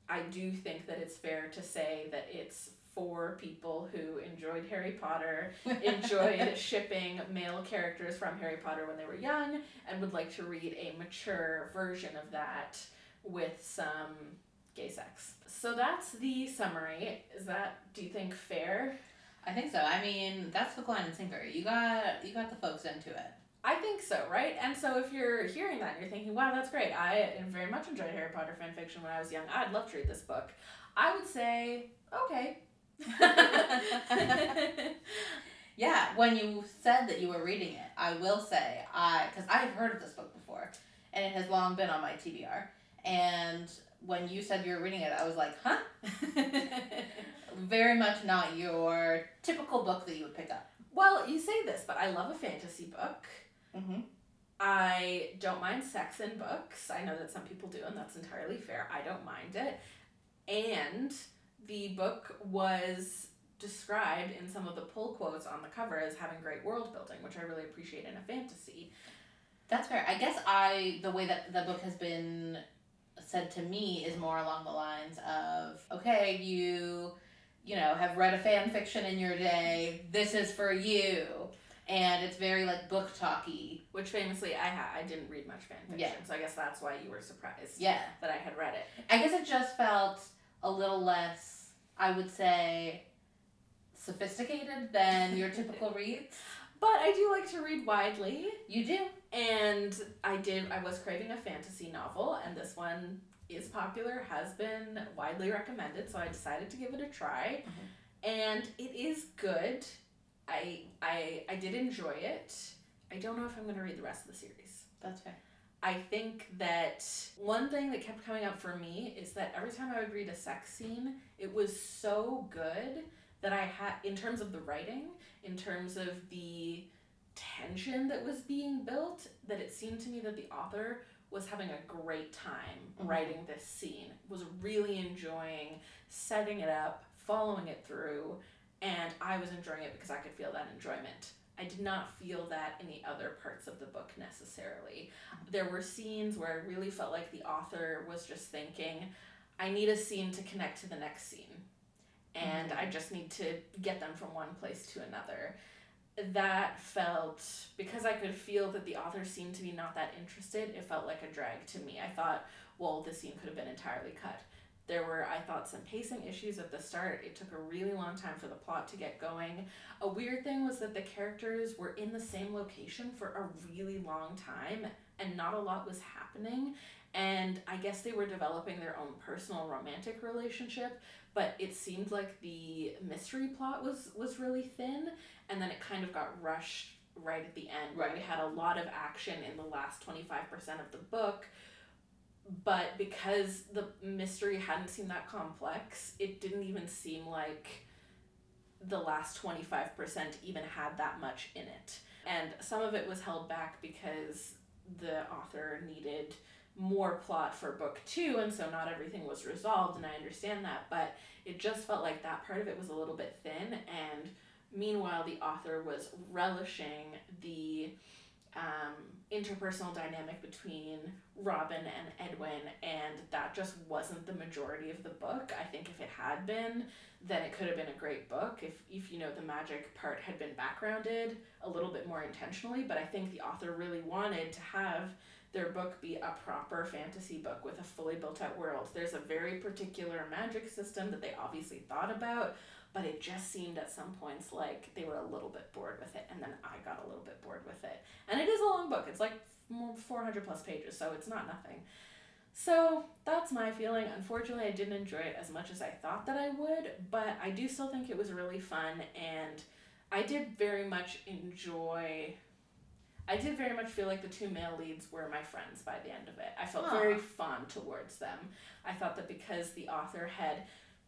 Speaker 1: I do think that it's fair to say that it's for people who enjoyed Harry Potter, (laughs) enjoyed shipping male characters from Harry Potter when they were young, and would like to read a mature version of that with some gay sex. So that's the summary. Is that do you think fair?
Speaker 2: I think so. I mean, that's the line and sinker. You got you got the folks into it.
Speaker 1: I think so, right? And so if you're hearing that and you're thinking, wow, that's great. I very much enjoyed Harry Potter fan fiction when I was young. I'd love to read this book. I would say, okay. (laughs)
Speaker 2: yeah, when you said that you were reading it, I will say, I, because I've heard of this book before, and it has long been on my TBR. And when you said you were reading it, I was like, huh? (laughs) Very much not your typical book that you would pick up.
Speaker 1: Well, you say this, but I love a fantasy book.
Speaker 2: Mm-hmm.
Speaker 1: I don't mind sex in books. I know that some people do, and that's entirely fair. I don't mind it. And the book was described in some of the pull quotes on the cover as having great world building, which I really appreciate in a fantasy.
Speaker 2: That's fair. I guess I the way that the book has been said to me is more along the lines of okay, you you know, have read a fan fiction in your day. This is for you and it's very like book talky.
Speaker 1: Which famously, I ha- I didn't read much fan fiction, yeah. so I guess that's why you were surprised.
Speaker 2: Yeah,
Speaker 1: that I had read it.
Speaker 2: I guess it just felt a little less, I would say, sophisticated than your (laughs) typical reads.
Speaker 1: But I do like to read widely.
Speaker 2: You do,
Speaker 1: and I did. I was craving a fantasy novel, and this one is popular, has been widely recommended, so I decided to give it a try. Mm-hmm. And it is good. I I I did enjoy it. I don't know if I'm going to read the rest of the series.
Speaker 2: That's fair.
Speaker 1: I think that one thing that kept coming up for me is that every time I would read a sex scene, it was so good that I had, in terms of the writing, in terms of the tension that was being built, that it seemed to me that the author was having a great time mm-hmm. writing this scene, was really enjoying setting it up, following it through, and I was enjoying it because I could feel that enjoyment. I did not feel that in the other parts of the book necessarily. There were scenes where I really felt like the author was just thinking, I need a scene to connect to the next scene. And mm-hmm. I just need to get them from one place to another. That felt, because I could feel that the author seemed to be not that interested, it felt like a drag to me. I thought, well, this scene could have been entirely cut. There were, I thought, some pacing issues at the start. It took a really long time for the plot to get going. A weird thing was that the characters were in the same location for a really long time and not a lot was happening. And I guess they were developing their own personal romantic relationship, but it seemed like the mystery plot was was really thin and then it kind of got rushed right at the end where right. we had a lot of action in the last 25% of the book but because the mystery hadn't seemed that complex, it didn't even seem like the last 25% even had that much in it. And some of it was held back because the author needed more plot for book two, and so not everything was resolved, and I understand that, but it just felt like that part of it was a little bit thin, and meanwhile, the author was relishing the um, interpersonal dynamic between Robin and Edwin, and that just wasn't the majority of the book. I think if it had been, then it could have been a great book if, if you know the magic part had been backgrounded a little bit more intentionally. But I think the author really wanted to have their book be a proper fantasy book with a fully built out world. There's a very particular magic system that they obviously thought about, but it just seemed at some points like they were a little bit bored with it and then i got a little bit bored with it and it is a long book it's like 400 plus pages so it's not nothing so that's my feeling unfortunately i didn't enjoy it as much as i thought that i would but i do still think it was really fun and i did very much enjoy I did very much feel like the two male leads were my friends by the end of it. I felt
Speaker 2: Aw.
Speaker 1: very fond towards them. I thought that because the author had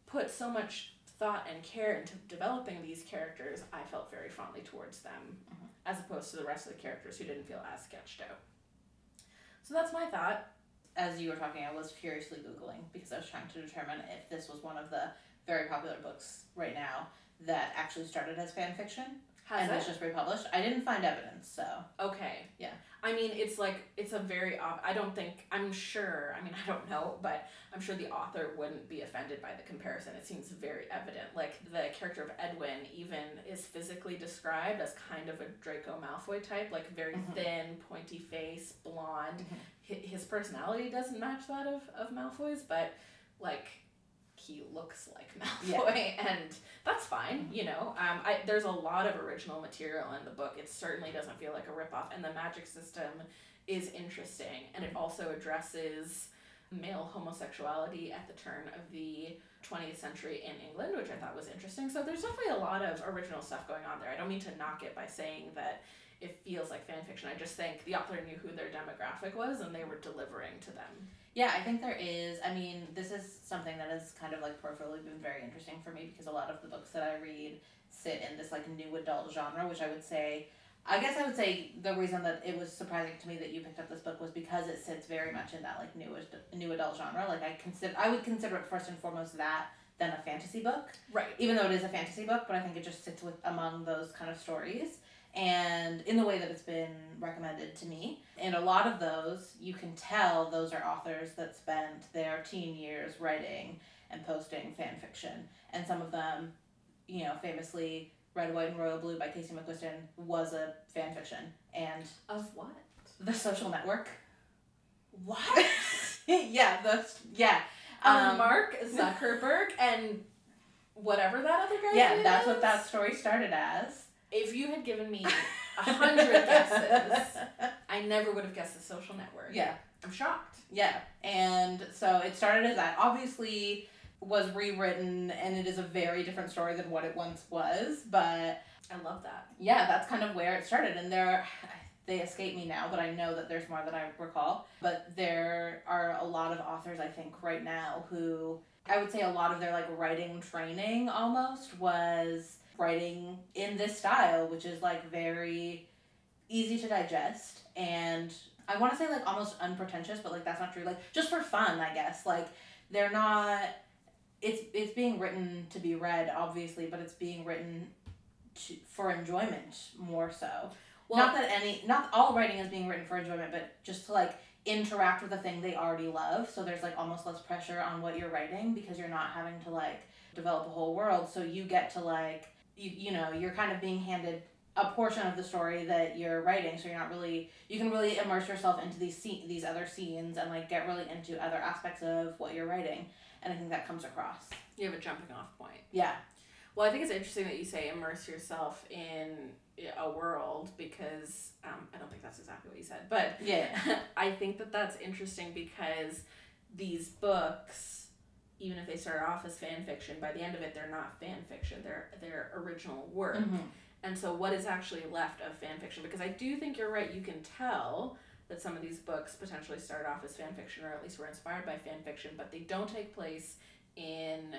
Speaker 1: put so much thought and care into developing these characters, I felt very fondly towards them,
Speaker 2: Mhm.
Speaker 1: as opposed to the rest of the characters who didn't feel as sketched out. So that's my thought.
Speaker 2: As you were talking, I was furiously Googling because I was trying to determine if this was one of the very popular books right now that actually started as fan fiction
Speaker 1: Has
Speaker 2: and
Speaker 1: it?
Speaker 2: was just republished. I didn't find evidence, so.
Speaker 1: Okay.
Speaker 2: Yeah.
Speaker 1: I mean, it's like it's a very ob- I don't think I'm sure. I mean, (laughs) I don't know, but I'm sure the author wouldn't be offended by the comparison. It seems very evident. Like the character of Edwin even is physically described as kind of a Draco Malfoy type, like very
Speaker 2: Mhm.
Speaker 1: thin, pointy face, blonde.
Speaker 2: Mhm.
Speaker 1: Hi- His personality doesn't match that of of Malfoy's, but like he looks like (laughs) Malfoy, and that's fine. You know, um, I there's a lot of original material in the book. It certainly doesn't feel like a ripoff, and the magic system is interesting, and it also addresses male homosexuality at the turn of the 20th century in England, which I thought was interesting. So there's definitely a lot of original stuff going on there. I don't mean to knock it by saying that it feels like fan fiction. I just think the author knew who their demographic was and they were delivering to them.
Speaker 2: Yeah, I think there is. I mean, this is something that has kind of like peripherally been very interesting for me because a lot of the books that I read sit in this like new adult genre, which I would say, I guess I would say the reason that it was surprising to me that you picked up this book was because it sits very much in that like new new adult genre. Like I consider, I would consider it first and foremost that than a fantasy book,
Speaker 1: Right.
Speaker 2: even though it is a fantasy book. But I think it just sits with among those kind of stories and in the way that it's been recommended to me. And a lot of those, you can tell those are authors that spent their teen years writing and posting fan fiction. And some of them, you know, famously, Red, White, and Royal Blue by Casey McQuiston was a fan fiction. And
Speaker 1: Of what?
Speaker 2: The Social Network.
Speaker 1: What? (laughs)
Speaker 2: yeah, the, yeah.
Speaker 1: of
Speaker 2: Um,
Speaker 1: Mark Zuckerberg and whatever that other guy
Speaker 2: Yeah,
Speaker 1: is?
Speaker 2: that's what that story started as.
Speaker 1: If you had given me (laughs) a hundred guesses, (laughs) I never would have guessed the social network.
Speaker 2: Yeah.
Speaker 1: I'm shocked.
Speaker 2: Yeah, and so it started as that. Obviously, was rewritten, and it is a very different story than what it once was. But
Speaker 1: I love that.
Speaker 2: yeah, that's kind of where it started. And there, they escape me now, but I know that there's more that I recall. But there are a lot of authors, I think, right now who I would say a lot of their like writing training almost was writing in this style, which is like very easy to digest and I want to say like almost unpretentious, but like that's not true. Like just for fun, I guess. Like they're not. It's it's being written to be read, obviously, but it's being written to, for enjoyment more so.
Speaker 1: Well,
Speaker 2: not that any, not all writing is being written for enjoyment, but just to like interact with a thing they already love. So there's like almost less pressure on what you're writing because you're not having to like develop a whole world. So you get to like you you know you're kind of being handed a portion of the story that you're writing so you're not really you can really immerse yourself into these scene, these other scenes and like get really into other aspects of what you're writing and i think that comes across.
Speaker 1: You have a jumping off point.
Speaker 2: yeah.
Speaker 1: Well, I think it's interesting that you say immerse yourself in a world because um, I don't think that's exactly what you said, but
Speaker 2: yeah. (laughs)
Speaker 1: I think that that's interesting because these books, even if they start off as fan fiction, by the end of it they're not fan fiction. They're they're original work.
Speaker 2: Mhm.
Speaker 1: And so what is actually left of fan fiction? Because I do think you're right. You can tell that some of these books potentially start off as fan fiction or at least were inspired by fan fiction, but they don't take place in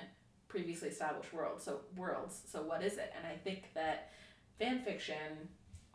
Speaker 1: previously established worlds. So worlds. So what is it? And I think that fan fiction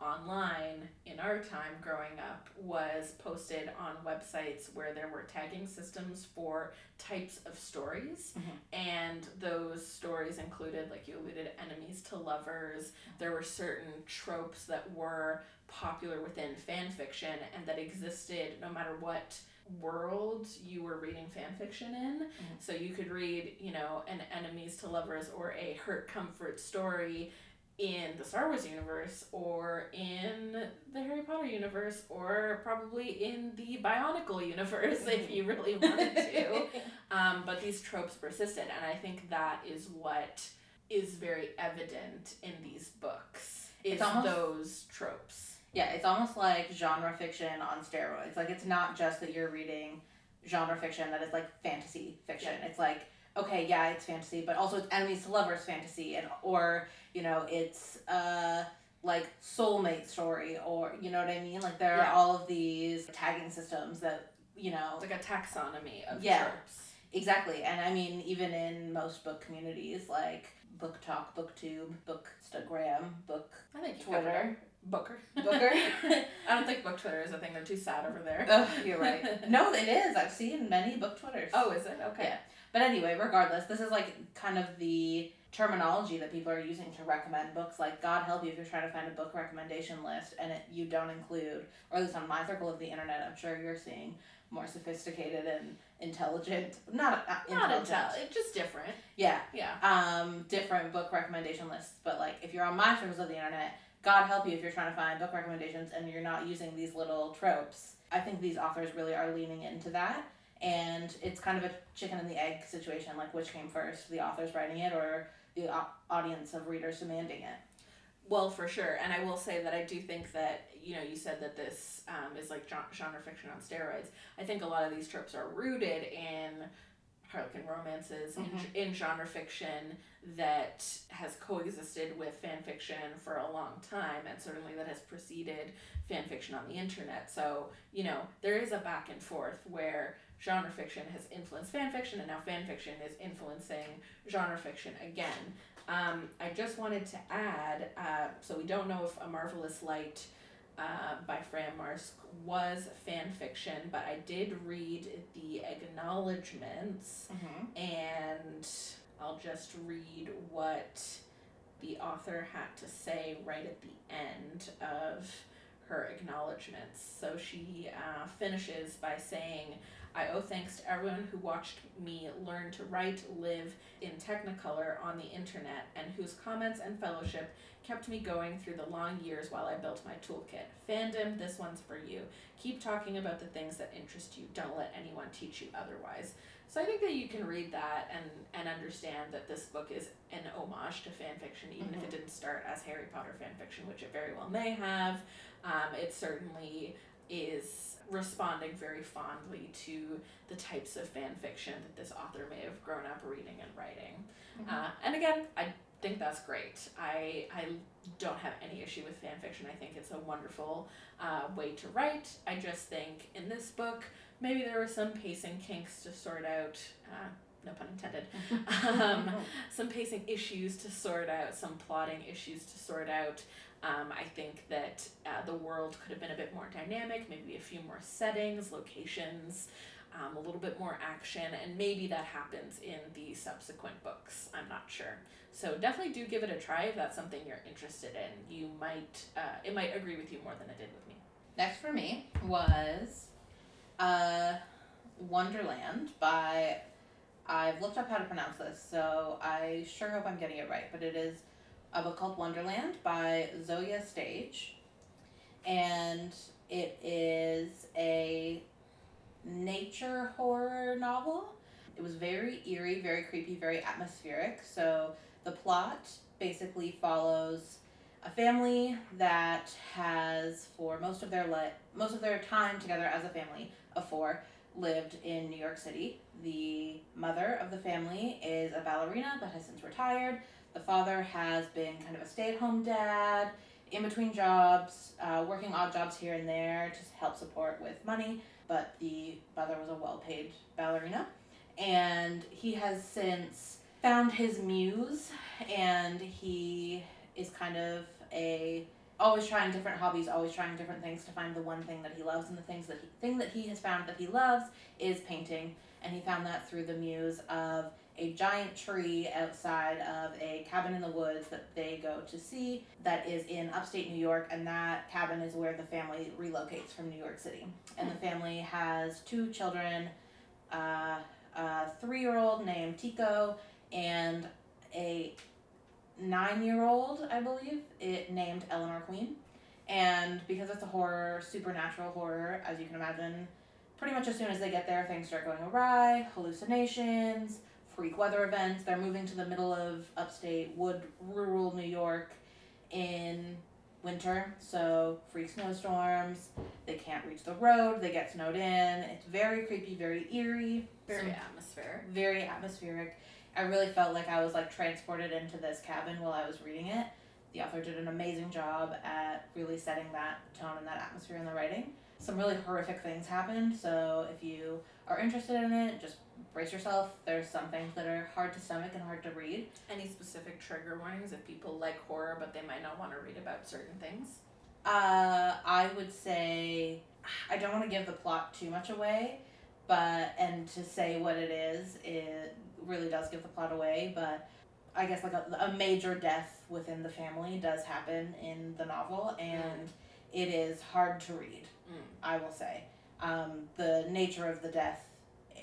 Speaker 1: online in our time growing up was posted on websites where there were tagging systems for types of stories.
Speaker 2: Mhm.
Speaker 1: and those stories included like you alluded enemies to lovers. There were certain tropes that were popular within fan fiction and that existed no matter what world you were reading fan fiction in. So you could read you know an enemies to lovers or a hurt comfort story in the Star Wars universe or in the Harry Potter universe or probably in the Bionicle universe if you really (laughs) wanted to. Um, but these tropes persisted, and I think that is what is very evident in these books. Is
Speaker 2: It's almost-
Speaker 1: those tropes.
Speaker 2: Yeah, it's almost like genre fiction on steroids. Like it's not just that you're reading genre fiction that is like fantasy fiction. It's like okay, yeah, it's fantasy, but also it's enemies to lovers fantasy, and or you know it's uh like soulmate story or you know what I mean? Like there
Speaker 1: Yeah.
Speaker 2: are all of these tagging systems that you know
Speaker 1: It's like a taxonomy of
Speaker 2: Yeah.
Speaker 1: tropes.
Speaker 2: exactly. And I mean even in most book communities like BookTok, booktube, bookstagram, book
Speaker 1: I think
Speaker 2: Twitter.
Speaker 1: Booker.
Speaker 2: Booker. (laughs)
Speaker 1: I don't think book Twitter is a thing. They're too sad over there.
Speaker 2: Oh, you're right. No, it is. I've seen many book twitters.
Speaker 1: Oh, is it? Okay.
Speaker 2: Yeah. But anyway, regardless, this is like kind of the terminology that people are using to recommend books. Like, God help you if you're trying to find a book recommendation list and it, you don't include, or at least on my circle of the internet, I'm sure you're seeing more sophisticated and intelligent, not, not
Speaker 1: Not
Speaker 2: intelligent.
Speaker 1: intel. Just different.
Speaker 2: Yeah.
Speaker 1: Yeah.
Speaker 2: Um, different book recommendation lists. But like, if you're on my circles of the internet, God help you if you're trying to find book recommendations and you're not using these little tropes. I think these authors really are leaning into that. And it's kind of a chicken and the egg situation, like which came first, the authors writing it or the au- audience of readers demanding it.
Speaker 1: Well, for sure. And I will say that I do think that, you know, you said that this um, is like genre fiction on steroids. I think a lot of these tropes are rooted in Harlequin romances,
Speaker 2: Mhm.
Speaker 1: in, in genre fiction that has coexisted with fan fiction for a long time and certainly that has preceded fan fiction on the internet. So, you know, there is a back and forth where genre fiction has influenced fan fiction and now fan fiction is influencing genre fiction again. Um, I just wanted to add, uh, so we don't know if A Marvelous Light uh, by Freya Marske was fan fiction, but I did read the acknowledgements
Speaker 2: Mm-hmm.
Speaker 1: and I'll just read what the author had to say right at the end of her acknowledgments. So she uh, finishes by saying, I owe thanks to everyone who watched me learn to write, live in Technicolor on the internet, and whose comments and fellowship kept me going through the long years while I built my toolkit. Fandom, this one's for you. Keep talking about the things that interest you. Don't let anyone teach you otherwise. So I think that you can read that and, and understand that this book is an homage to fan fiction, even if
Speaker 2: Mhm.
Speaker 1: it didn't start as Harry Potter fan fiction, which it very well may have. Um, it certainly is responding very fondly to the types of fan fiction that this author may have grown up reading and writing.
Speaker 2: Mhm.
Speaker 1: Uh, and again, I think that's great. I, I don't have any issue with fan fiction. I think it's a wonderful uh, way to write. I just think in this book, maybe there were some pacing kinks to sort out. Uh, no pun intended. (laughs) um, some pacing issues to sort out, some plotting issues to sort out. Um, I think that uh, the world could have been a bit more dynamic, maybe a few more settings, locations, um, a little bit more action, and maybe that happens in the subsequent books. I'm not sure. So definitely do give it a try if that's something you're interested in. You might, uh, it might agree with you more than it did with me.
Speaker 2: Next for me was uh, Wonderland by. I've looked up how to pronounce this, so I sure hope I'm getting it right. But it is a book called Wonderland by Zoje Stage, and it is a nature horror novel. It was very eerie, very creepy, very atmospheric. So the plot basically follows a family that has for most of their li- most of their time together as a family of four lived in New York City. The mother of the family is a ballerina but has since retired. The father has been kind of a stay-at-home dad, in between jobs, uh, working odd jobs here and there to help support with money. But the mother was a well-paid ballerina, and he has since found his muse, and he is kind of a always trying different hobbies, always trying different things to find the one thing that he loves, and the things that he, thing that he has found that he loves is painting, and he found that through the muse of a giant tree outside of a cabin in the woods that they go to see that is in upstate New York, and that cabin is where the family relocates from New York City. And the family has two children, uh, a three-year-old named Tico, and a nine-year-old, I believe, it named Eleanor Queen. And because it's a horror, supernatural horror, as you can imagine, pretty much as soon as they get there, things start going awry, hallucinations, freak weather events. They're moving to the middle of upstate wood, rural New York in winter, so freak snowstorms. They can't reach the road. They get snowed in. It's very creepy, very eerie,
Speaker 1: Very
Speaker 2: some
Speaker 1: atmospheric.
Speaker 2: very atmospheric. I really felt like I was like transported into this cabin while I was reading it. The author did an amazing job at really setting that tone and that atmosphere in the writing. Some really horrific things happened, so if you are interested in it, just brace yourself. There's some things that are hard to stomach and hard to read.
Speaker 1: Any specific trigger warnings if people like horror but they might not want to read about certain things?
Speaker 2: Uh, I would say I don't want to give the plot too much away, but and to say what it is, it really does give the plot away. But I guess like a, a major death within the family does happen in the novel, and it is hard to read.
Speaker 1: Mm.
Speaker 2: I will say um, the nature of the death,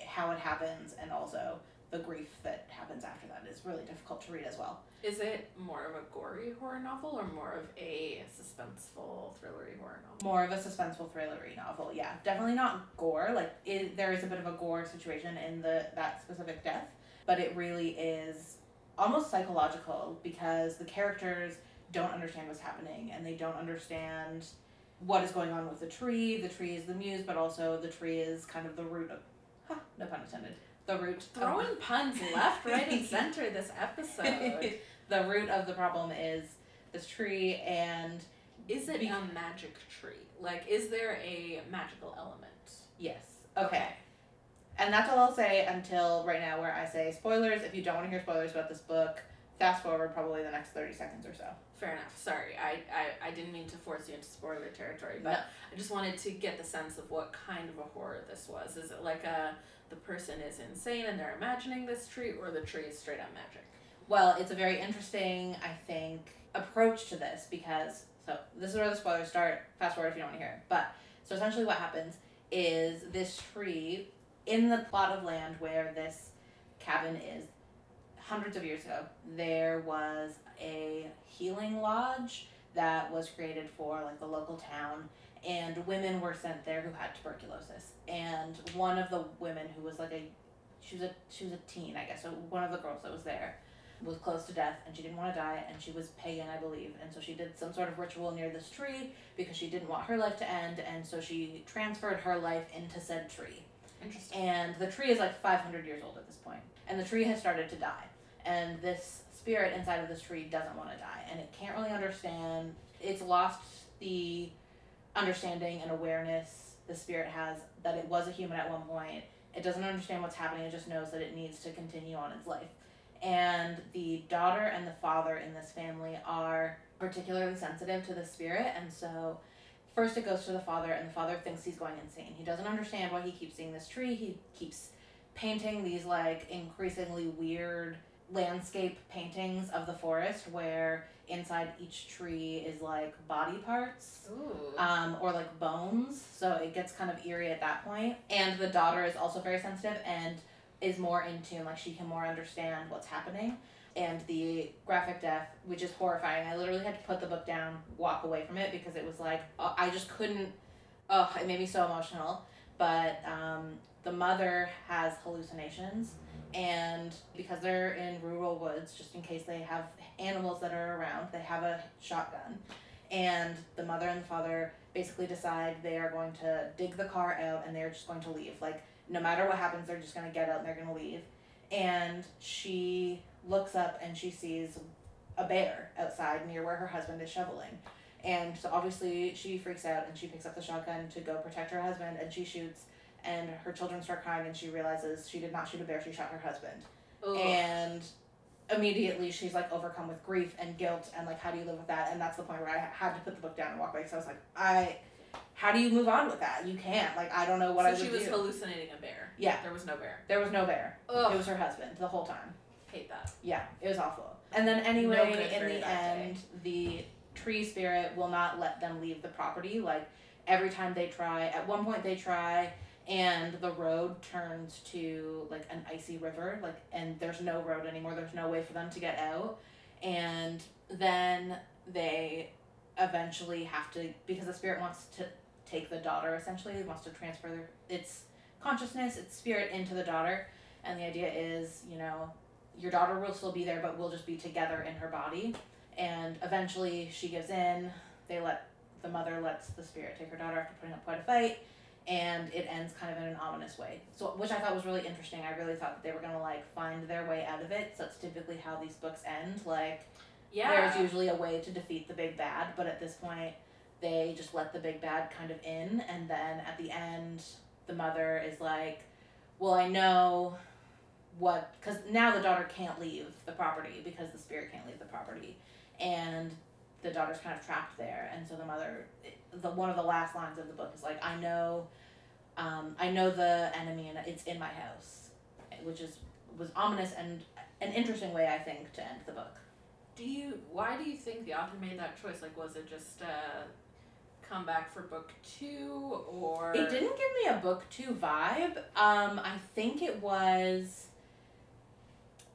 Speaker 2: how it happens, and also the grief that happens after that is really difficult to read as well.
Speaker 1: Is it more of a gory horror novel or more of a suspenseful, thrillery horror novel?
Speaker 2: More of a suspenseful thrillery novel, yeah. Definitely not gore. Like it, there is a bit of a gore situation in the that specific death, but it really is almost psychological because the characters don't understand what's happening and they don't understand what is going on with the tree. The tree is the muse, but also the tree is kind of the root of. Huh, no pun intended. The root. of-
Speaker 1: Throwing puns (laughs) left, right, and center this episode. (laughs)
Speaker 2: the root of the problem is this tree and
Speaker 1: Is it
Speaker 2: Be-
Speaker 1: a magic tree? Like, is there a magical element?
Speaker 2: yes. Okay. And that's all I'll say until right now, where I say spoilers. If you don't want to hear spoilers about this book, fast forward probably the next 30 seconds or so.
Speaker 1: Fair enough. Sorry, I, I, I didn't mean to force you into spoiler territory, but
Speaker 2: No.
Speaker 1: I just wanted to get the sense of what kind of a horror this was. Is it like a the person is insane and they're imagining this tree, or the tree is straight up magic?
Speaker 2: Well, it's a very interesting, I think, approach to this because, so this is where the spoilers start. Fast forward if you don't want to hear it. But, so essentially what happens is this tree in the plot of land where this cabin is, hundreds of years ago, there was a healing lodge that was created for like the local town and women were sent there who had tuberculosis. And one of the women who was like a she was a she was a teen i guess so one of the girls that was there was close to death and she didn't want to die and she was pagan i believe. And so she did some sort of ritual near this tree because she didn't want her life to end and so she transferred her life into said tree.
Speaker 1: Interesting.
Speaker 2: and the tree is like 500 years old at this point and the tree has started to die and this spirit inside of this tree doesn't want to die and it can't really understand it's lost the understanding and awareness the spirit has that it was a human at one point. It doesn't understand what's happening it just knows that it needs to continue on its life. And the daughter and the father in this family are particularly sensitive to the spirit and so first it goes to the father and the father thinks he's going insane. He doesn't understand why he keeps seeing this tree he keeps painting these like increasingly weird landscape paintings of the forest where inside each tree is like body parts
Speaker 1: Ooh.
Speaker 2: um, or like bones. So it gets kind of eerie at that point. And the daughter is also very sensitive and is more in tune, like she can more understand what's happening. And the graphic death, which is horrifying. I literally had to put the book down, walk away from it because it was like uh, I just couldn't. Oh, it made me so emotional. But um, the mother has hallucinations, and because they're in rural woods, just in case they have animals that are around, they have a shotgun. And the mother and the father basically decide they are going to dig the car out and they're just going to leave. Like no matter what happens they're just going to get out and they're going to leave. And she looks up and she sees a bear outside near where her husband is shoveling. And so obviously she freaks out and she picks up the shotgun to go protect her husband and she shoots and her children start crying and she realizes she did not shoot a bear she shot her husband
Speaker 1: Ugh.
Speaker 2: and immediately she's like overcome with grief and guilt and like how do you live with that and that's the point where i had to put the book down and walk away because i was like i how do you move on with that you can't like i don't know what
Speaker 1: so
Speaker 2: i would
Speaker 1: she was
Speaker 2: do
Speaker 1: hallucinating a bear.
Speaker 2: Yeah.
Speaker 1: There was no bear.
Speaker 2: there was no bear
Speaker 1: Ugh.
Speaker 2: it was her husband the whole time
Speaker 1: Hate that.
Speaker 2: yeah it was awful and then anyway
Speaker 1: No
Speaker 2: in the
Speaker 1: that day.
Speaker 2: end the tree spirit will not let them leave the property like every time they try at one point they try and the road turns to like an icy river like and there's no road anymore. There's no way for them to get out. And then they eventually have to because the spirit wants to take the daughter essentially it wants to transfer its consciousness its spirit into the daughter. And the idea is you know your daughter will still be there but we'll just be together in her body. And eventually she gives in. They let the mother lets the spirit take her daughter after putting up quite a fight and it ends kind of in an ominous way. So which i thought was really interesting. I really thought that they were going to like find their way out of it. So that's typically how these books end. Like
Speaker 1: Yeah.
Speaker 2: There's usually a way to defeat the big bad, but at this point, they just let the big bad kind of in, and then at the end, the mother is like, "Well, I know what," because now the daughter can't leave the property because the spirit can't leave the property, and the daughter's kind of trapped there, and so the mother, the one of the last lines of the book is like, "I know, um, I know the enemy, and it's in my house," which is was ominous and an interesting way, I think, to end the book.
Speaker 1: Do you? Why do you think the author made that choice? Like, was it just uh, come back for book two, or
Speaker 2: It didn't give me a book two vibe. Um, I think it was.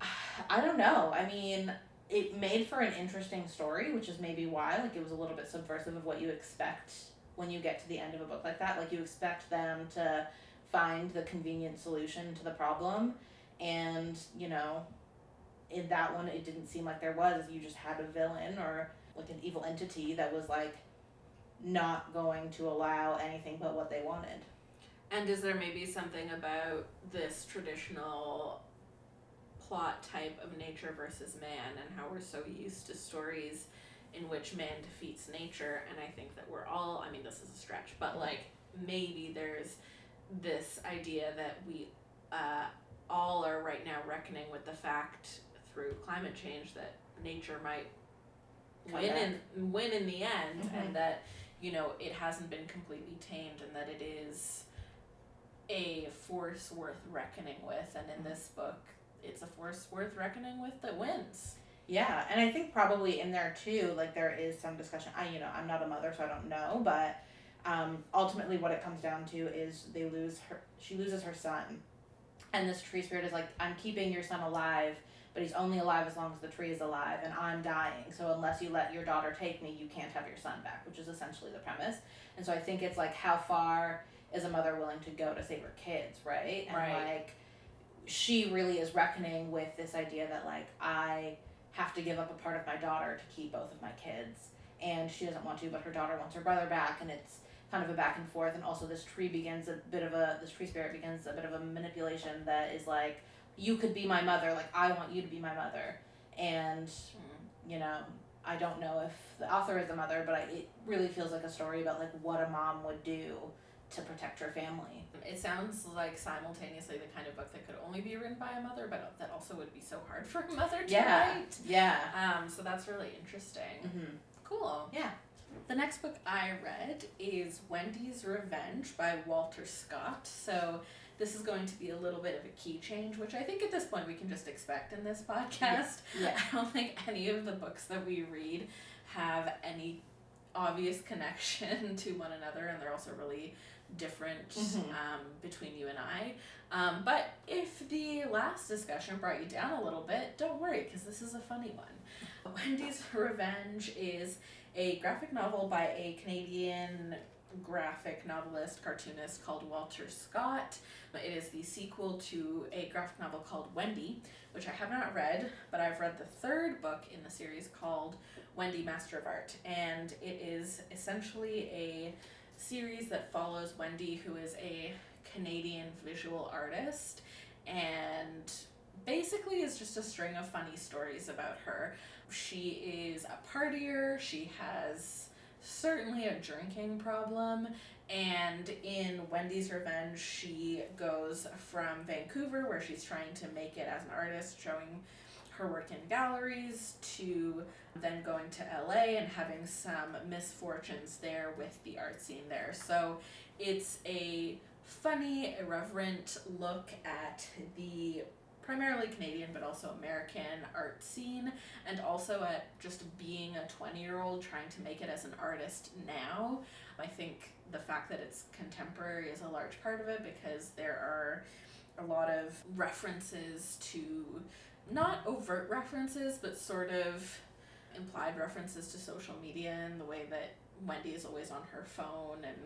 Speaker 2: (sighs) I don't know. I mean, it made for an interesting story, which is maybe why. Like, it was a little bit subversive of what you expect when you get to the end of a book like that. Like, you expect them to find the convenient solution to the problem, and you know, in that one, it didn't seem like there was. You just had a villain or like an evil entity that was like not going to allow anything but what they wanted.
Speaker 1: And is there maybe something about this traditional plot type of nature versus man and how we're so used to stories in which man defeats nature? And I think that we're all, I mean, this is a stretch, but like maybe there's this idea that we uh, all are right now reckoning with the fact through climate change that nature might
Speaker 2: Come
Speaker 1: win
Speaker 2: back.
Speaker 1: in win in the end
Speaker 2: Mhm.
Speaker 1: and that you know it hasn't been completely tamed and that it is a force worth reckoning with and in this book it's a force worth reckoning with that wins
Speaker 2: Yeah, and I think probably in there too, like there is some discussion. I, you know, I'm not a mother, so I don't know, but um, ultimately, what it comes down to is they lose her. She loses her son, and this tree spirit is like, "I'm keeping your son alive, but he's only alive as long as the tree is alive, and I'm dying. So unless you let your daughter take me, you can't have your son back," which is essentially the premise. And so I think it's like, how far is a mother willing to go to save her kids, right? And
Speaker 1: Right.
Speaker 2: like, she really is reckoning with this idea that like I have to give up a part of my daughter to keep both of my kids. And she doesn't want to but her daughter wants her brother back and it's kind of a back and forth. And also this tree begins a bit of a this tree spirit begins a bit of a manipulation that is like you could be my mother. Like i want you to be my mother. And you know i don't know if the author is a mother but I, it really feels like a story about like what a mom would do to protect her family
Speaker 1: it sounds like simultaneously the kind of book that could only be written by a mother but that also would be so hard (laughs) for a mother to
Speaker 2: Yeah.
Speaker 1: write
Speaker 2: yeah
Speaker 1: um, so that's really interesting
Speaker 2: mm-hmm.
Speaker 1: Cool.
Speaker 2: Yeah.
Speaker 1: The next book I read is Wendy's Revenge by Walter Scott. So this is going to be a little bit of a key change, which I think at this point we can just expect in this podcast.
Speaker 2: yeah (laughs)
Speaker 1: I don't think any of the books that we read have any obvious (laughs) connection to one another, and they're also really different
Speaker 2: Mhm.
Speaker 1: um, between you and I. Um, but if the last discussion brought you down a little bit, don't worry, because this is a funny one. (laughs) Wendy's Revenge is a graphic novel by a Canadian graphic novelist, cartoonist called Walter Scott. It is the sequel to a graphic novel called Wendy, which I have not read, but I've read the third book in the series called Wendy Master of Art. And it is essentially a series that follows Wendy, who is a Canadian visual artist, and basically is just a string of funny stories about her. She is a partier, she has certainly a drinking problem, and in Wendy's Revenge, she goes from Vancouver, where she's trying to make it as an artist, showing her work in galleries, to then going to LA and having some misfortunes there with the art scene there. So it's a funny, irreverent look at the primarily Canadian but also American art scene and also at just being a 20 year old trying to make it as an artist now. I think the fact that it's contemporary is a large part of it because there are a lot of references to not overt references but sort of implied references to social media and the way that Wendy is always on her phone and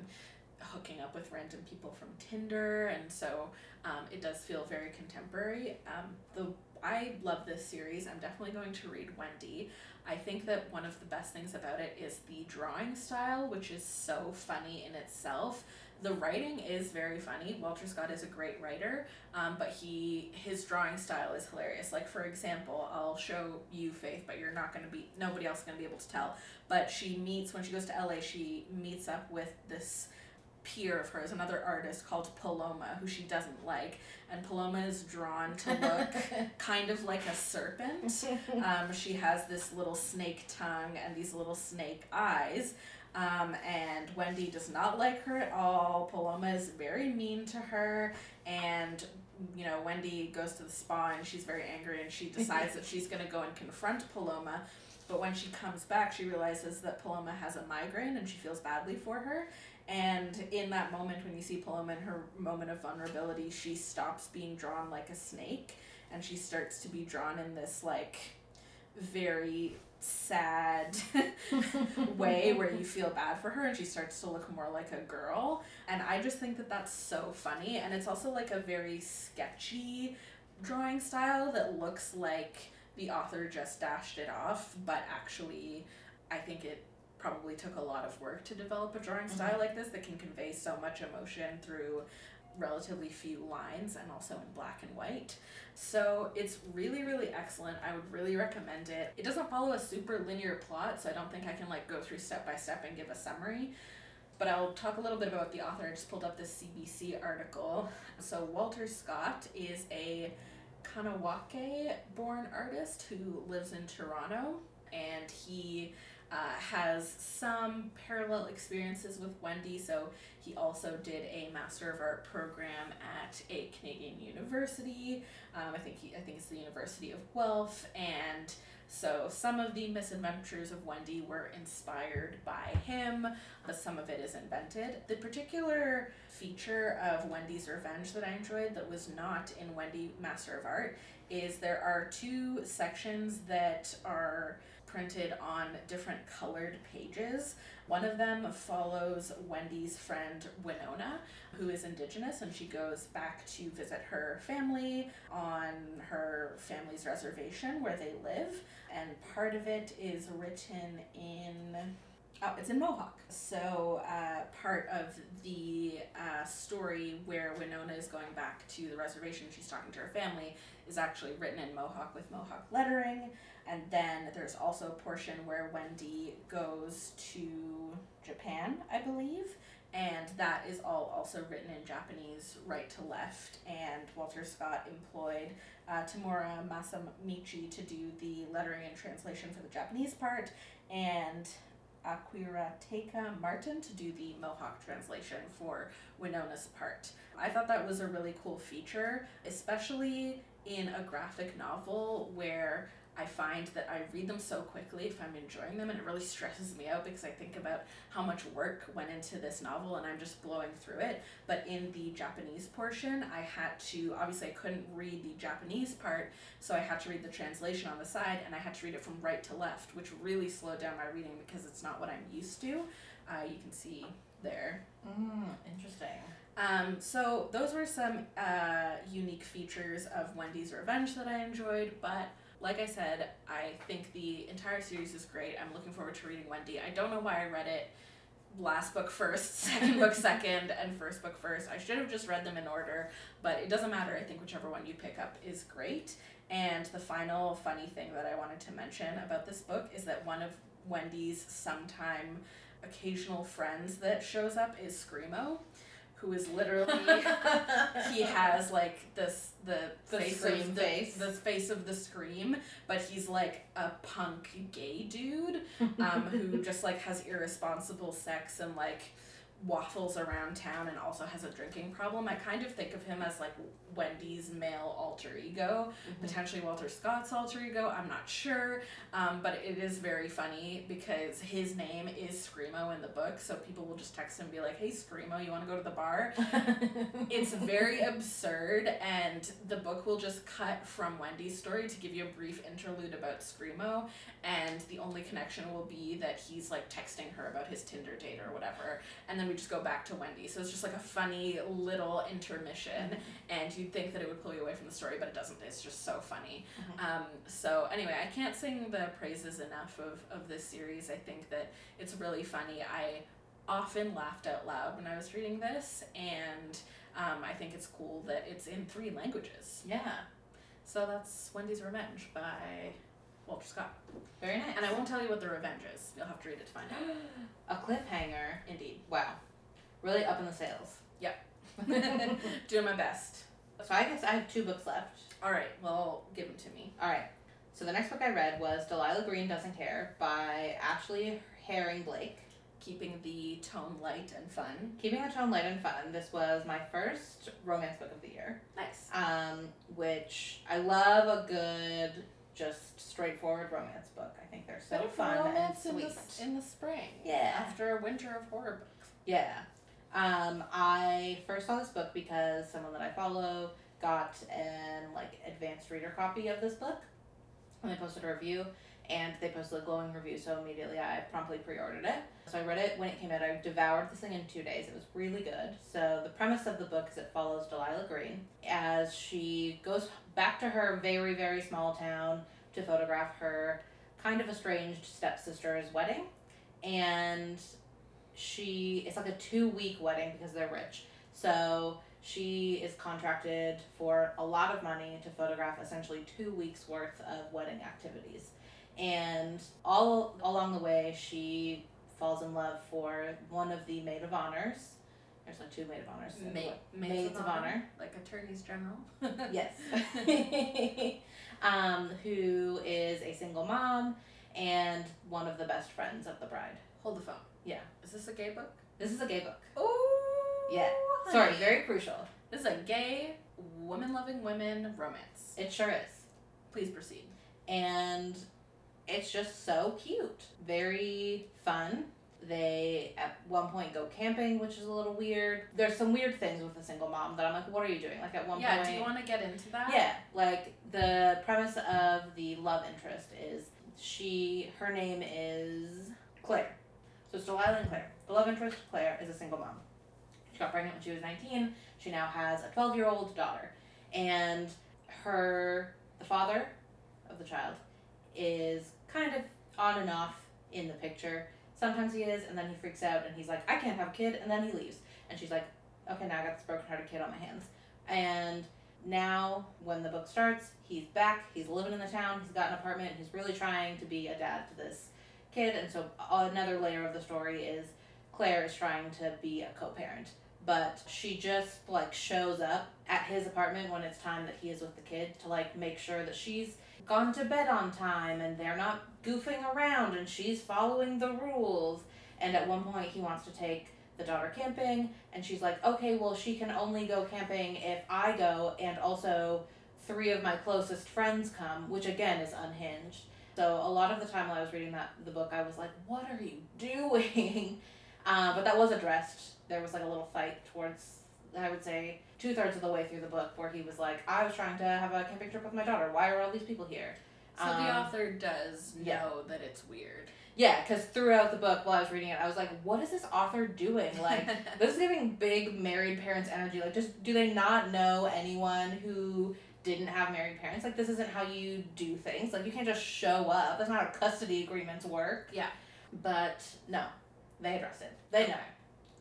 Speaker 1: hooking up with random people from Tinder, and so um, it does feel very contemporary. Um, the I love this series. I'm definitely going to read Wendy. I think that one of the best things about it is the drawing style, which is so funny in itself. The writing is very funny. Walter Scott is a great writer, um, but he his drawing style is hilarious. Like for example, I'll show you Faith, but you're not going to be nobody else is going to be able to tell. But she meets when she goes to LA. She meets up with this peer of hers, another artist called Paloma, who she doesn't like. And Paloma is drawn to look (laughs) kind of like a serpent. (laughs) Um, she has this little snake tongue and these little snake eyes. Um, and Wendy does not like her at all. Paloma is very mean to her, and you know Wendy goes to the spa and she's very angry, and she decides that (laughs) she's gonna go and confront Paloma. But when she comes back, she realizes that Paloma has a migraine, and she feels badly for her. And in that moment, when you see Paloma in her moment of vulnerability, she stops being drawn like a snake, and she starts to be drawn in this like very sad (laughs) way where you feel bad for her and she starts to look more like a girl. And i just think that that's so funny. And it's also like a very sketchy drawing style that looks like the author just dashed it off. But actually i think it probably took a lot of work to develop a drawing style
Speaker 2: Mhm.
Speaker 1: like this that can convey so much emotion through relatively few lines and also in black and white. So it's really, really excellent. I would really recommend it. It doesn't follow a super linear plot, so I don't think I can like go through step by step and give a summary. But I'll talk a little bit about the author. I just pulled up this CBC article. So Walter Scott is a Kahnawake born artist who lives in Toronto and he uh, has some parallel experiences with Wendy. So he also did a Master of Art program at a Canadian university. Um, I think he, I think it's the University of Guelph, and so some of the misadventures of Wendy were inspired by him, but some of it is invented. The particular feature of Wendy's Revenge that I enjoyed that was not in Wendy Master of Art is there are two sections that are printed on different colored pages. One of them follows Wendy's friend Winona, who is indigenous, and she goes back to visit her family on her family's reservation where they live. And part of it is written in Oh, it's in Mohawk. So, uh, part of the uh, story where Winona is going back to the reservation, she's talking to her family, is actually written in Mohawk with Mohawk lettering. And then there's also a portion where Wendy goes to Japan, I believe, and that is all also written in Japanese right to left. And Walter Scott employed uh, Tamura Masamichi to do the lettering and translation for the Japanese part, and Uh, Akwiratékha' Martin to do the Mohawk translation for Winona's part. I thought that was a really cool feature, especially in a graphic novel where I find that I read them so quickly if I'm enjoying them, and it really stresses me out because I think about how much work went into this novel and I'm just blowing through it. But in the Japanese portion, I had to obviously I couldn't read the Japanese part, so I had to read the translation on the side, and I had to read it from right to left, which really slowed down my reading because it's not what I'm used to. Uh, you can see there.
Speaker 2: Mm, interesting.
Speaker 1: Um, so those were some uh, unique features of Wendy's Revenge that I enjoyed, but like I said, I think the entire series is great. I'm looking forward to reading Wendy. I don't know why I read it last book first, (laughs) second book second, and first book first. I should have just read them in order, but it doesn't matter. I think whichever one you pick up is great. And the final funny thing that I wanted to mention about this book is that one of Wendy's sometime occasional friends that shows up is Screamo, who is literally he has like this the,
Speaker 2: The
Speaker 1: face of the,
Speaker 2: face.
Speaker 1: the face of the scream, but he's like a punk gay dude um, who just like has irresponsible sex and like waffles around town and also has a drinking problem. I kind of think of him as like Wendy's male alter ego, potentially Walter Scott's alter ego. I'm not sure, um, but it is very funny because his name is Screamo Screamo in the book, so people will just text him and be like, "Hey, Screamo, you want to go to the bar?" (laughs) it's very absurd, and the book will just cut from Wendy's story to give you a brief interlude about Screamo, and the only connection will be that he's like texting her about his Tinder date or whatever, and then we just go back to Wendy. So it's just like a funny little intermission, and you'd think that it would pull you away from the story, but it doesn't. It's just so funny. Um, so anyway, I can't sing the praises enough of, of this series. I think that it's really funny. I often laughed out loud when I was reading this, and um, I think it's cool that it's in three languages.
Speaker 2: yeah,
Speaker 1: So that's Wendy's Revenge by Walter Scott.
Speaker 2: very nice.
Speaker 1: And I won't tell you what the revenge is. You'll have to read it to find out. (gasps)
Speaker 2: a cliffhanger.
Speaker 1: Indeed.
Speaker 2: Wow, really up in the sales.
Speaker 1: out. (laughs) Doing my best.
Speaker 2: So I guess I have two books left.
Speaker 1: All right, well, give them to me.
Speaker 2: All right. So the next book I read was Delilah Green Doesn't Care by Ashley Herring Blake.
Speaker 1: Keeping the tone light and fun.
Speaker 2: Keeping the tone light and fun. This was my first romance book of the year.
Speaker 1: Nice.
Speaker 2: Um, which I love a good, just straightforward romance book. I think they're so
Speaker 1: for
Speaker 2: fun and
Speaker 1: romance in
Speaker 2: sweet.
Speaker 1: the, in the spring.
Speaker 2: Yeah.
Speaker 1: After a winter of horror books.
Speaker 2: Yeah. Um, I first saw this book because someone that I follow got an like advanced reader copy of this book. And they posted a review and they posted a glowing review, so immediately I promptly pre-ordered it. So I read it when it came out. I devoured this thing in two days. It was really good. So the premise of the book is it follows Delilah Green as she goes back to her very, very small town to photograph her kind of estranged stepsister's wedding. And she it's like a two week wedding because they're rich. So she is contracted for a lot of money to photograph essentially two weeks worth of wedding activities. And all along the way she falls in love for one of the maid of honors. There's like two maid of honors.
Speaker 1: Ma- maids,
Speaker 2: Maids of honor.
Speaker 1: Like attorneys general. (laughs)
Speaker 2: yes. (laughs) um, who is a single mom and one of the best friends of the bride.
Speaker 1: Hold the phone.
Speaker 2: Yeah.
Speaker 1: Is this a gay book?
Speaker 2: This is a gay book.
Speaker 1: Oh.
Speaker 2: Yeah. Sorry, very crucial.
Speaker 1: This is a gay, woman loving women romance.
Speaker 2: It sure is.
Speaker 1: Please proceed.
Speaker 2: And it's just so cute. Very fun. They at one point go camping, which is a little weird. There's some weird things with a single mom that I'm like, what are you doing? Like at one
Speaker 1: yeah,
Speaker 2: point Yeah,
Speaker 1: do you want to get into that?
Speaker 2: Yeah, like the premise of the love interest is she her name is Claire. So it's Delilah and Claire. The love interest, Claire, is a single mom. She got pregnant when she was 19. She now has a 12 year old daughter. And her, the father of the child, is kind of on and off in the picture. Sometimes he is, and then he freaks out and he's like, I can't have a kid, and then he leaves. And she's like, okay, now I got this broken hearted kid on my hands. And now, when the book starts, he's back, he's living in the town, he's got an apartment, he's really trying to be a dad to this kid. And so, another layer of the story is Claire is trying to be a co parent. But she just like shows up at his apartment when it's time that he is with the kid to like make sure that she's gone to bed on time and they're not goofing around and she's following the rules. And at one point, he wants to take the daughter camping, and she's like, okay, well, she can only go camping if I go, and also three of my closest friends come, which again is unhinged. So a lot of the time while I was reading that the book, I was like, what are you (laughs) doing? Uh, but that was addressed. There was like a little fight towards, I would say, two thirds of the way through the book, where he was like, I was trying to have a camping trip with my daughter. Why are all these people here?
Speaker 1: So the
Speaker 2: Um,
Speaker 1: author does know
Speaker 2: yeah.
Speaker 1: that it's weird.
Speaker 2: Yeah, because throughout the book, while I was reading it, I was like, what is this author doing? Like, (laughs) this is giving big married parents energy. Like, just do they not know anyone who didn't have married parents? Like, this isn't how you do things. Like, you can't just show up. That's not how custody agreements work.
Speaker 1: Yeah.
Speaker 2: But no, they address it. They know.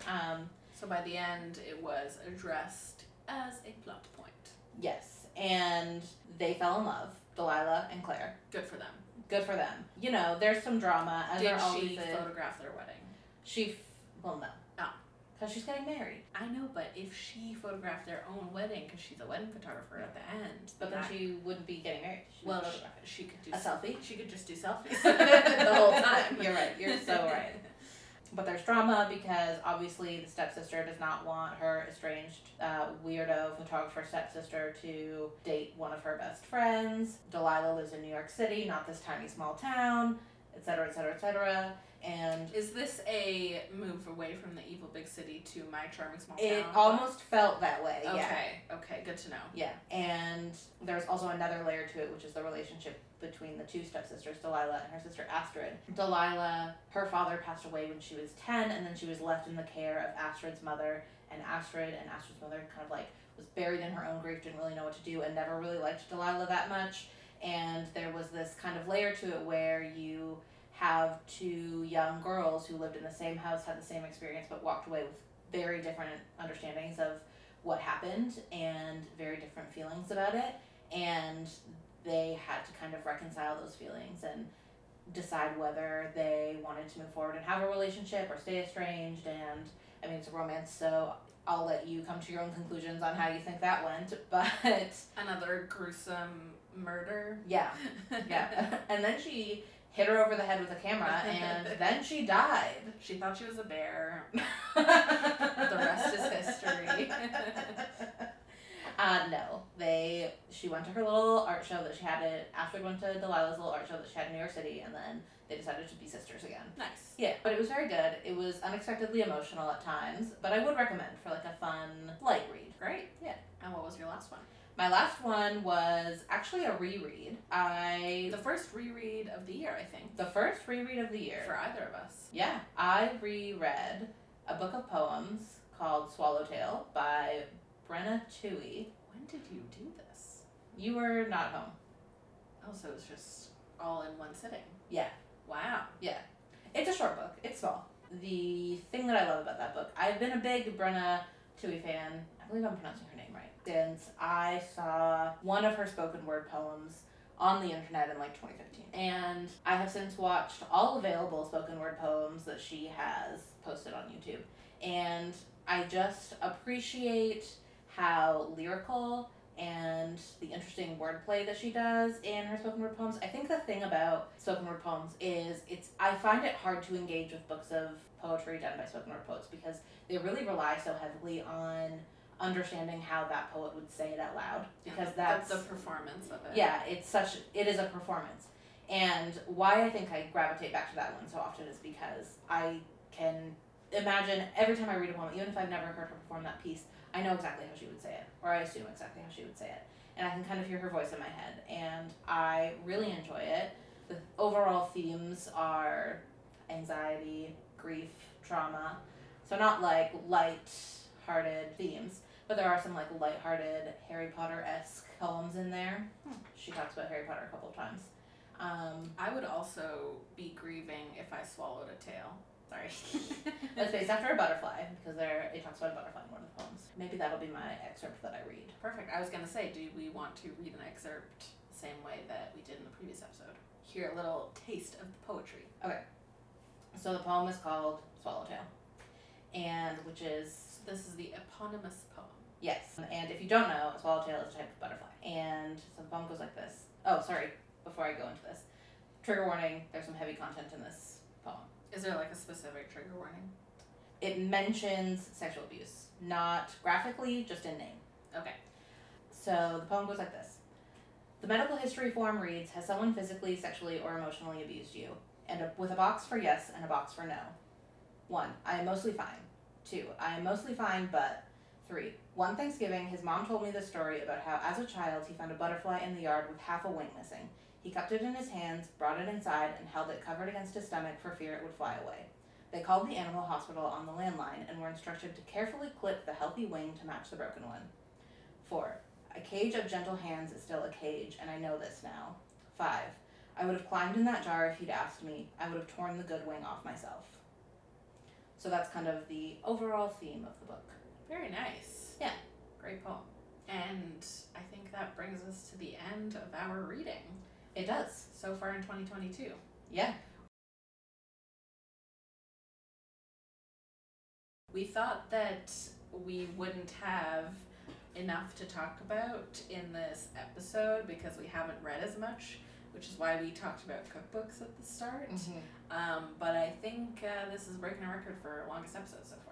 Speaker 2: Um,
Speaker 1: so by the end, it was addressed as a plot point.
Speaker 2: yes, and they fell in love, Delilah and Claire.
Speaker 1: Good for them.
Speaker 2: Good for them. You know, there's some drama as
Speaker 1: Did she photograph their wedding?
Speaker 2: She, f- well, no.
Speaker 1: Oh.
Speaker 2: Because she's getting married.
Speaker 1: I know, but if she photographed their own wedding, because she's a wedding photographer at the end,
Speaker 2: But then
Speaker 1: that-
Speaker 2: she wouldn't be getting married. She
Speaker 1: well, she could do
Speaker 2: a selfie.
Speaker 1: She could just do selfies (laughs) (laughs) the whole time.
Speaker 2: You're right. You're so right. (laughs) But there's drama because obviously the stepsister does not want her estranged uh, weirdo photographer stepsister to date one of her best friends. Delilah lives in New York City, not this tiny small town, etc., etc., etc. And
Speaker 1: Is this a move away from the evil big city to my charming small town?
Speaker 2: it
Speaker 1: town?
Speaker 2: almost felt that way.
Speaker 1: Okay.
Speaker 2: Yeah.
Speaker 1: Okay. Good to know.
Speaker 2: Yeah. And there's also another layer to it, which is the relationship between the two stepsisters, Delilah and her sister Astrid. Delilah, her father passed away when she was 10, and then she was left in the care of Astrid's mother. And Astrid and Astrid's mother kind of like was buried in her own grief, didn't really know what to do, and never really liked Delilah that much. And there was this kind of layer to it where you have two young girls who lived in the same house, had the same experience, but walked away with very different understandings of what happened and very different feelings about it. And they had to kind of reconcile those feelings and decide whether they wanted to move forward and have a relationship or stay estranged. And I mean, it's a romance, so I'll let you come to your own conclusions on how you think that went. (laughs) But
Speaker 1: Another gruesome murder.
Speaker 2: yeah, (laughs) yeah. and then she hit her over the head with a camera, and (laughs) then she died.
Speaker 1: She thought she was a bear.
Speaker 2: the
Speaker 1: rest is history. (laughs)
Speaker 2: uh, no, they. She went to her little art show that she had at. Astrid went to Delilah's little art show that she had in New York City, and then they decided to be sisters again.
Speaker 1: Nice.
Speaker 2: Yeah, but it was very good. It was unexpectedly emotional at times, but I would recommend for like a fun light read.
Speaker 1: Great.
Speaker 2: Yeah.
Speaker 1: And what was your last one?
Speaker 2: My last one was actually a reread. I
Speaker 1: The first reread of the year, I think,
Speaker 2: the first reread of the year.
Speaker 1: for either of us.
Speaker 2: Yeah, I reread a book of poems called Swallowtail by Brenna Twohy.
Speaker 1: When did you do this?
Speaker 2: You were not home.
Speaker 1: Oh, so it was just all in one sitting.
Speaker 2: Yeah.
Speaker 1: Wow. Yeah.
Speaker 2: It's a short book. It's small. The thing that I love about that book, I've been a big Brenna Twohy fan. I believe I'm pronouncing her Since I saw one of her spoken word poems on the internet in like 2015. And I have since watched all available spoken word poems that she has posted on YouTube. And I just appreciate how lyrical and the interesting wordplay that she does in her spoken word poems. I think the thing about spoken word poems is it's I find it hard to engage with books of poetry done by spoken word poets because they really rely so heavily on understanding how that poet would say it out loud because that's
Speaker 1: the performance of it.
Speaker 2: yeah, it's such it is a performance. And why I think I gravitate back to that one so often is because I can imagine every time I read a poem, even if I've never heard her perform that piece, I know exactly how she would say it, or I assume exactly how she would say it. And I can kind of hear her voice in my head, and I really enjoy it. The overall themes are anxiety, grief, trauma. So not like light-hearted themes, but there are some like light-hearted Harry Potter-esque poems in there.
Speaker 1: Hmm.
Speaker 2: She talks about Harry Potter a couple of times. Um,
Speaker 1: I would also be grieving if I swallowed a tail. Sorry. (laughs)
Speaker 2: it's based after a butterfly because there it talks about a butterfly in one of the poems. Maybe that'll be my excerpt that I read.
Speaker 1: Perfect. I was gonna say, do we want to read an excerpt the same way that we did in the previous episode? Hear a little taste of the poetry. Okay.
Speaker 2: So the poem is called Swallowtail, and which is
Speaker 1: This is the eponymous poem.
Speaker 2: Yes. And if you don't know, a swallowtail is a type of butterfly. And so the poem goes like this. Oh, sorry. Before I go into this, trigger warning. There's some heavy content in this poem.
Speaker 1: Is there like a specific trigger warning?
Speaker 2: It mentions sexual abuse, not graphically, just in name.
Speaker 1: Okay.
Speaker 2: So the poem goes like this. The medical history form reads Has someone physically, sexually, or emotionally abused you? And a, with a box for yes and a box for no. 1. I am mostly fine. 2. I am mostly fine, but. 3. One Thanksgiving, his mom told me the story about how, as a child, he found a butterfly in the yard with half a wing missing. He cupped it in his hands, brought it inside, and held it covered against his stomach for fear it would fly away. They called the animal hospital on the landline and were instructed to carefully clip the healthy wing to match the broken one. 4. A cage of gentle hands is still a cage, and I know this now. 5. I would have climbed in that jar if he'd asked me. I would have torn the good wing off myself. So that's kind of the overall theme of the book.
Speaker 1: Very nice.
Speaker 2: Yeah.
Speaker 1: Great poem. And I think that brings us to the end of our reading
Speaker 2: It does.
Speaker 1: so far in 2022.
Speaker 2: Yeah.
Speaker 1: We thought that we wouldn't have enough to talk about in this episode because we haven't read as much, which is why we talked about cookbooks at the start. Um, but I think uh, this is breaking a record for longest episode so far.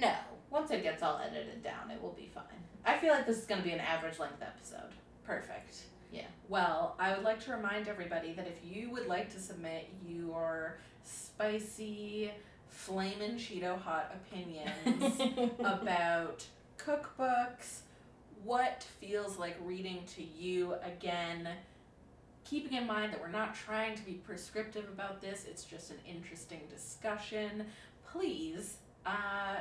Speaker 2: No. Once it gets all edited down, it will be fine. I feel like this is going to be an average length episode.
Speaker 1: Perfect.
Speaker 2: Yeah.
Speaker 1: Well, I would like to remind everybody that if you would like to submit your spicy, flamin' Cheeto hot opinions (laughs) about cookbooks, what feels like reading to you again, keeping in mind that we're not trying to be prescriptive about this, it's just an interesting discussion. Please uh,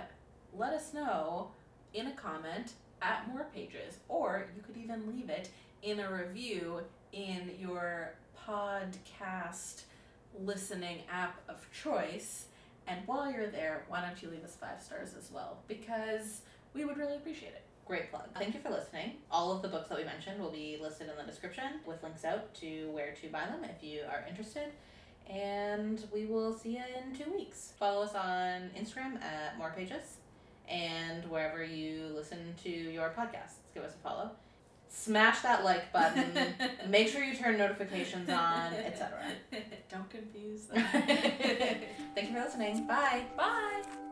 Speaker 1: let us know in a comment at more pages, or you could even leave it in a review in your podcast listening app of choice. And while you're there, why don't you leave us five stars as well? Because we would really appreciate it.
Speaker 2: Great plug. Thank you for listening. All of the books that we mentioned will be listed in the description with links out to where to buy them if you are interested. And we will see you in two weeks. Follow us on Instagram at More Pages and wherever you listen to your podcasts. Give us a follow. Smash that like button. (laughs) Make sure you turn notifications on, etc. (laughs)
Speaker 1: Don't confuse (laughs) them.
Speaker 2: Thank you for listening. Bye.
Speaker 1: Bye.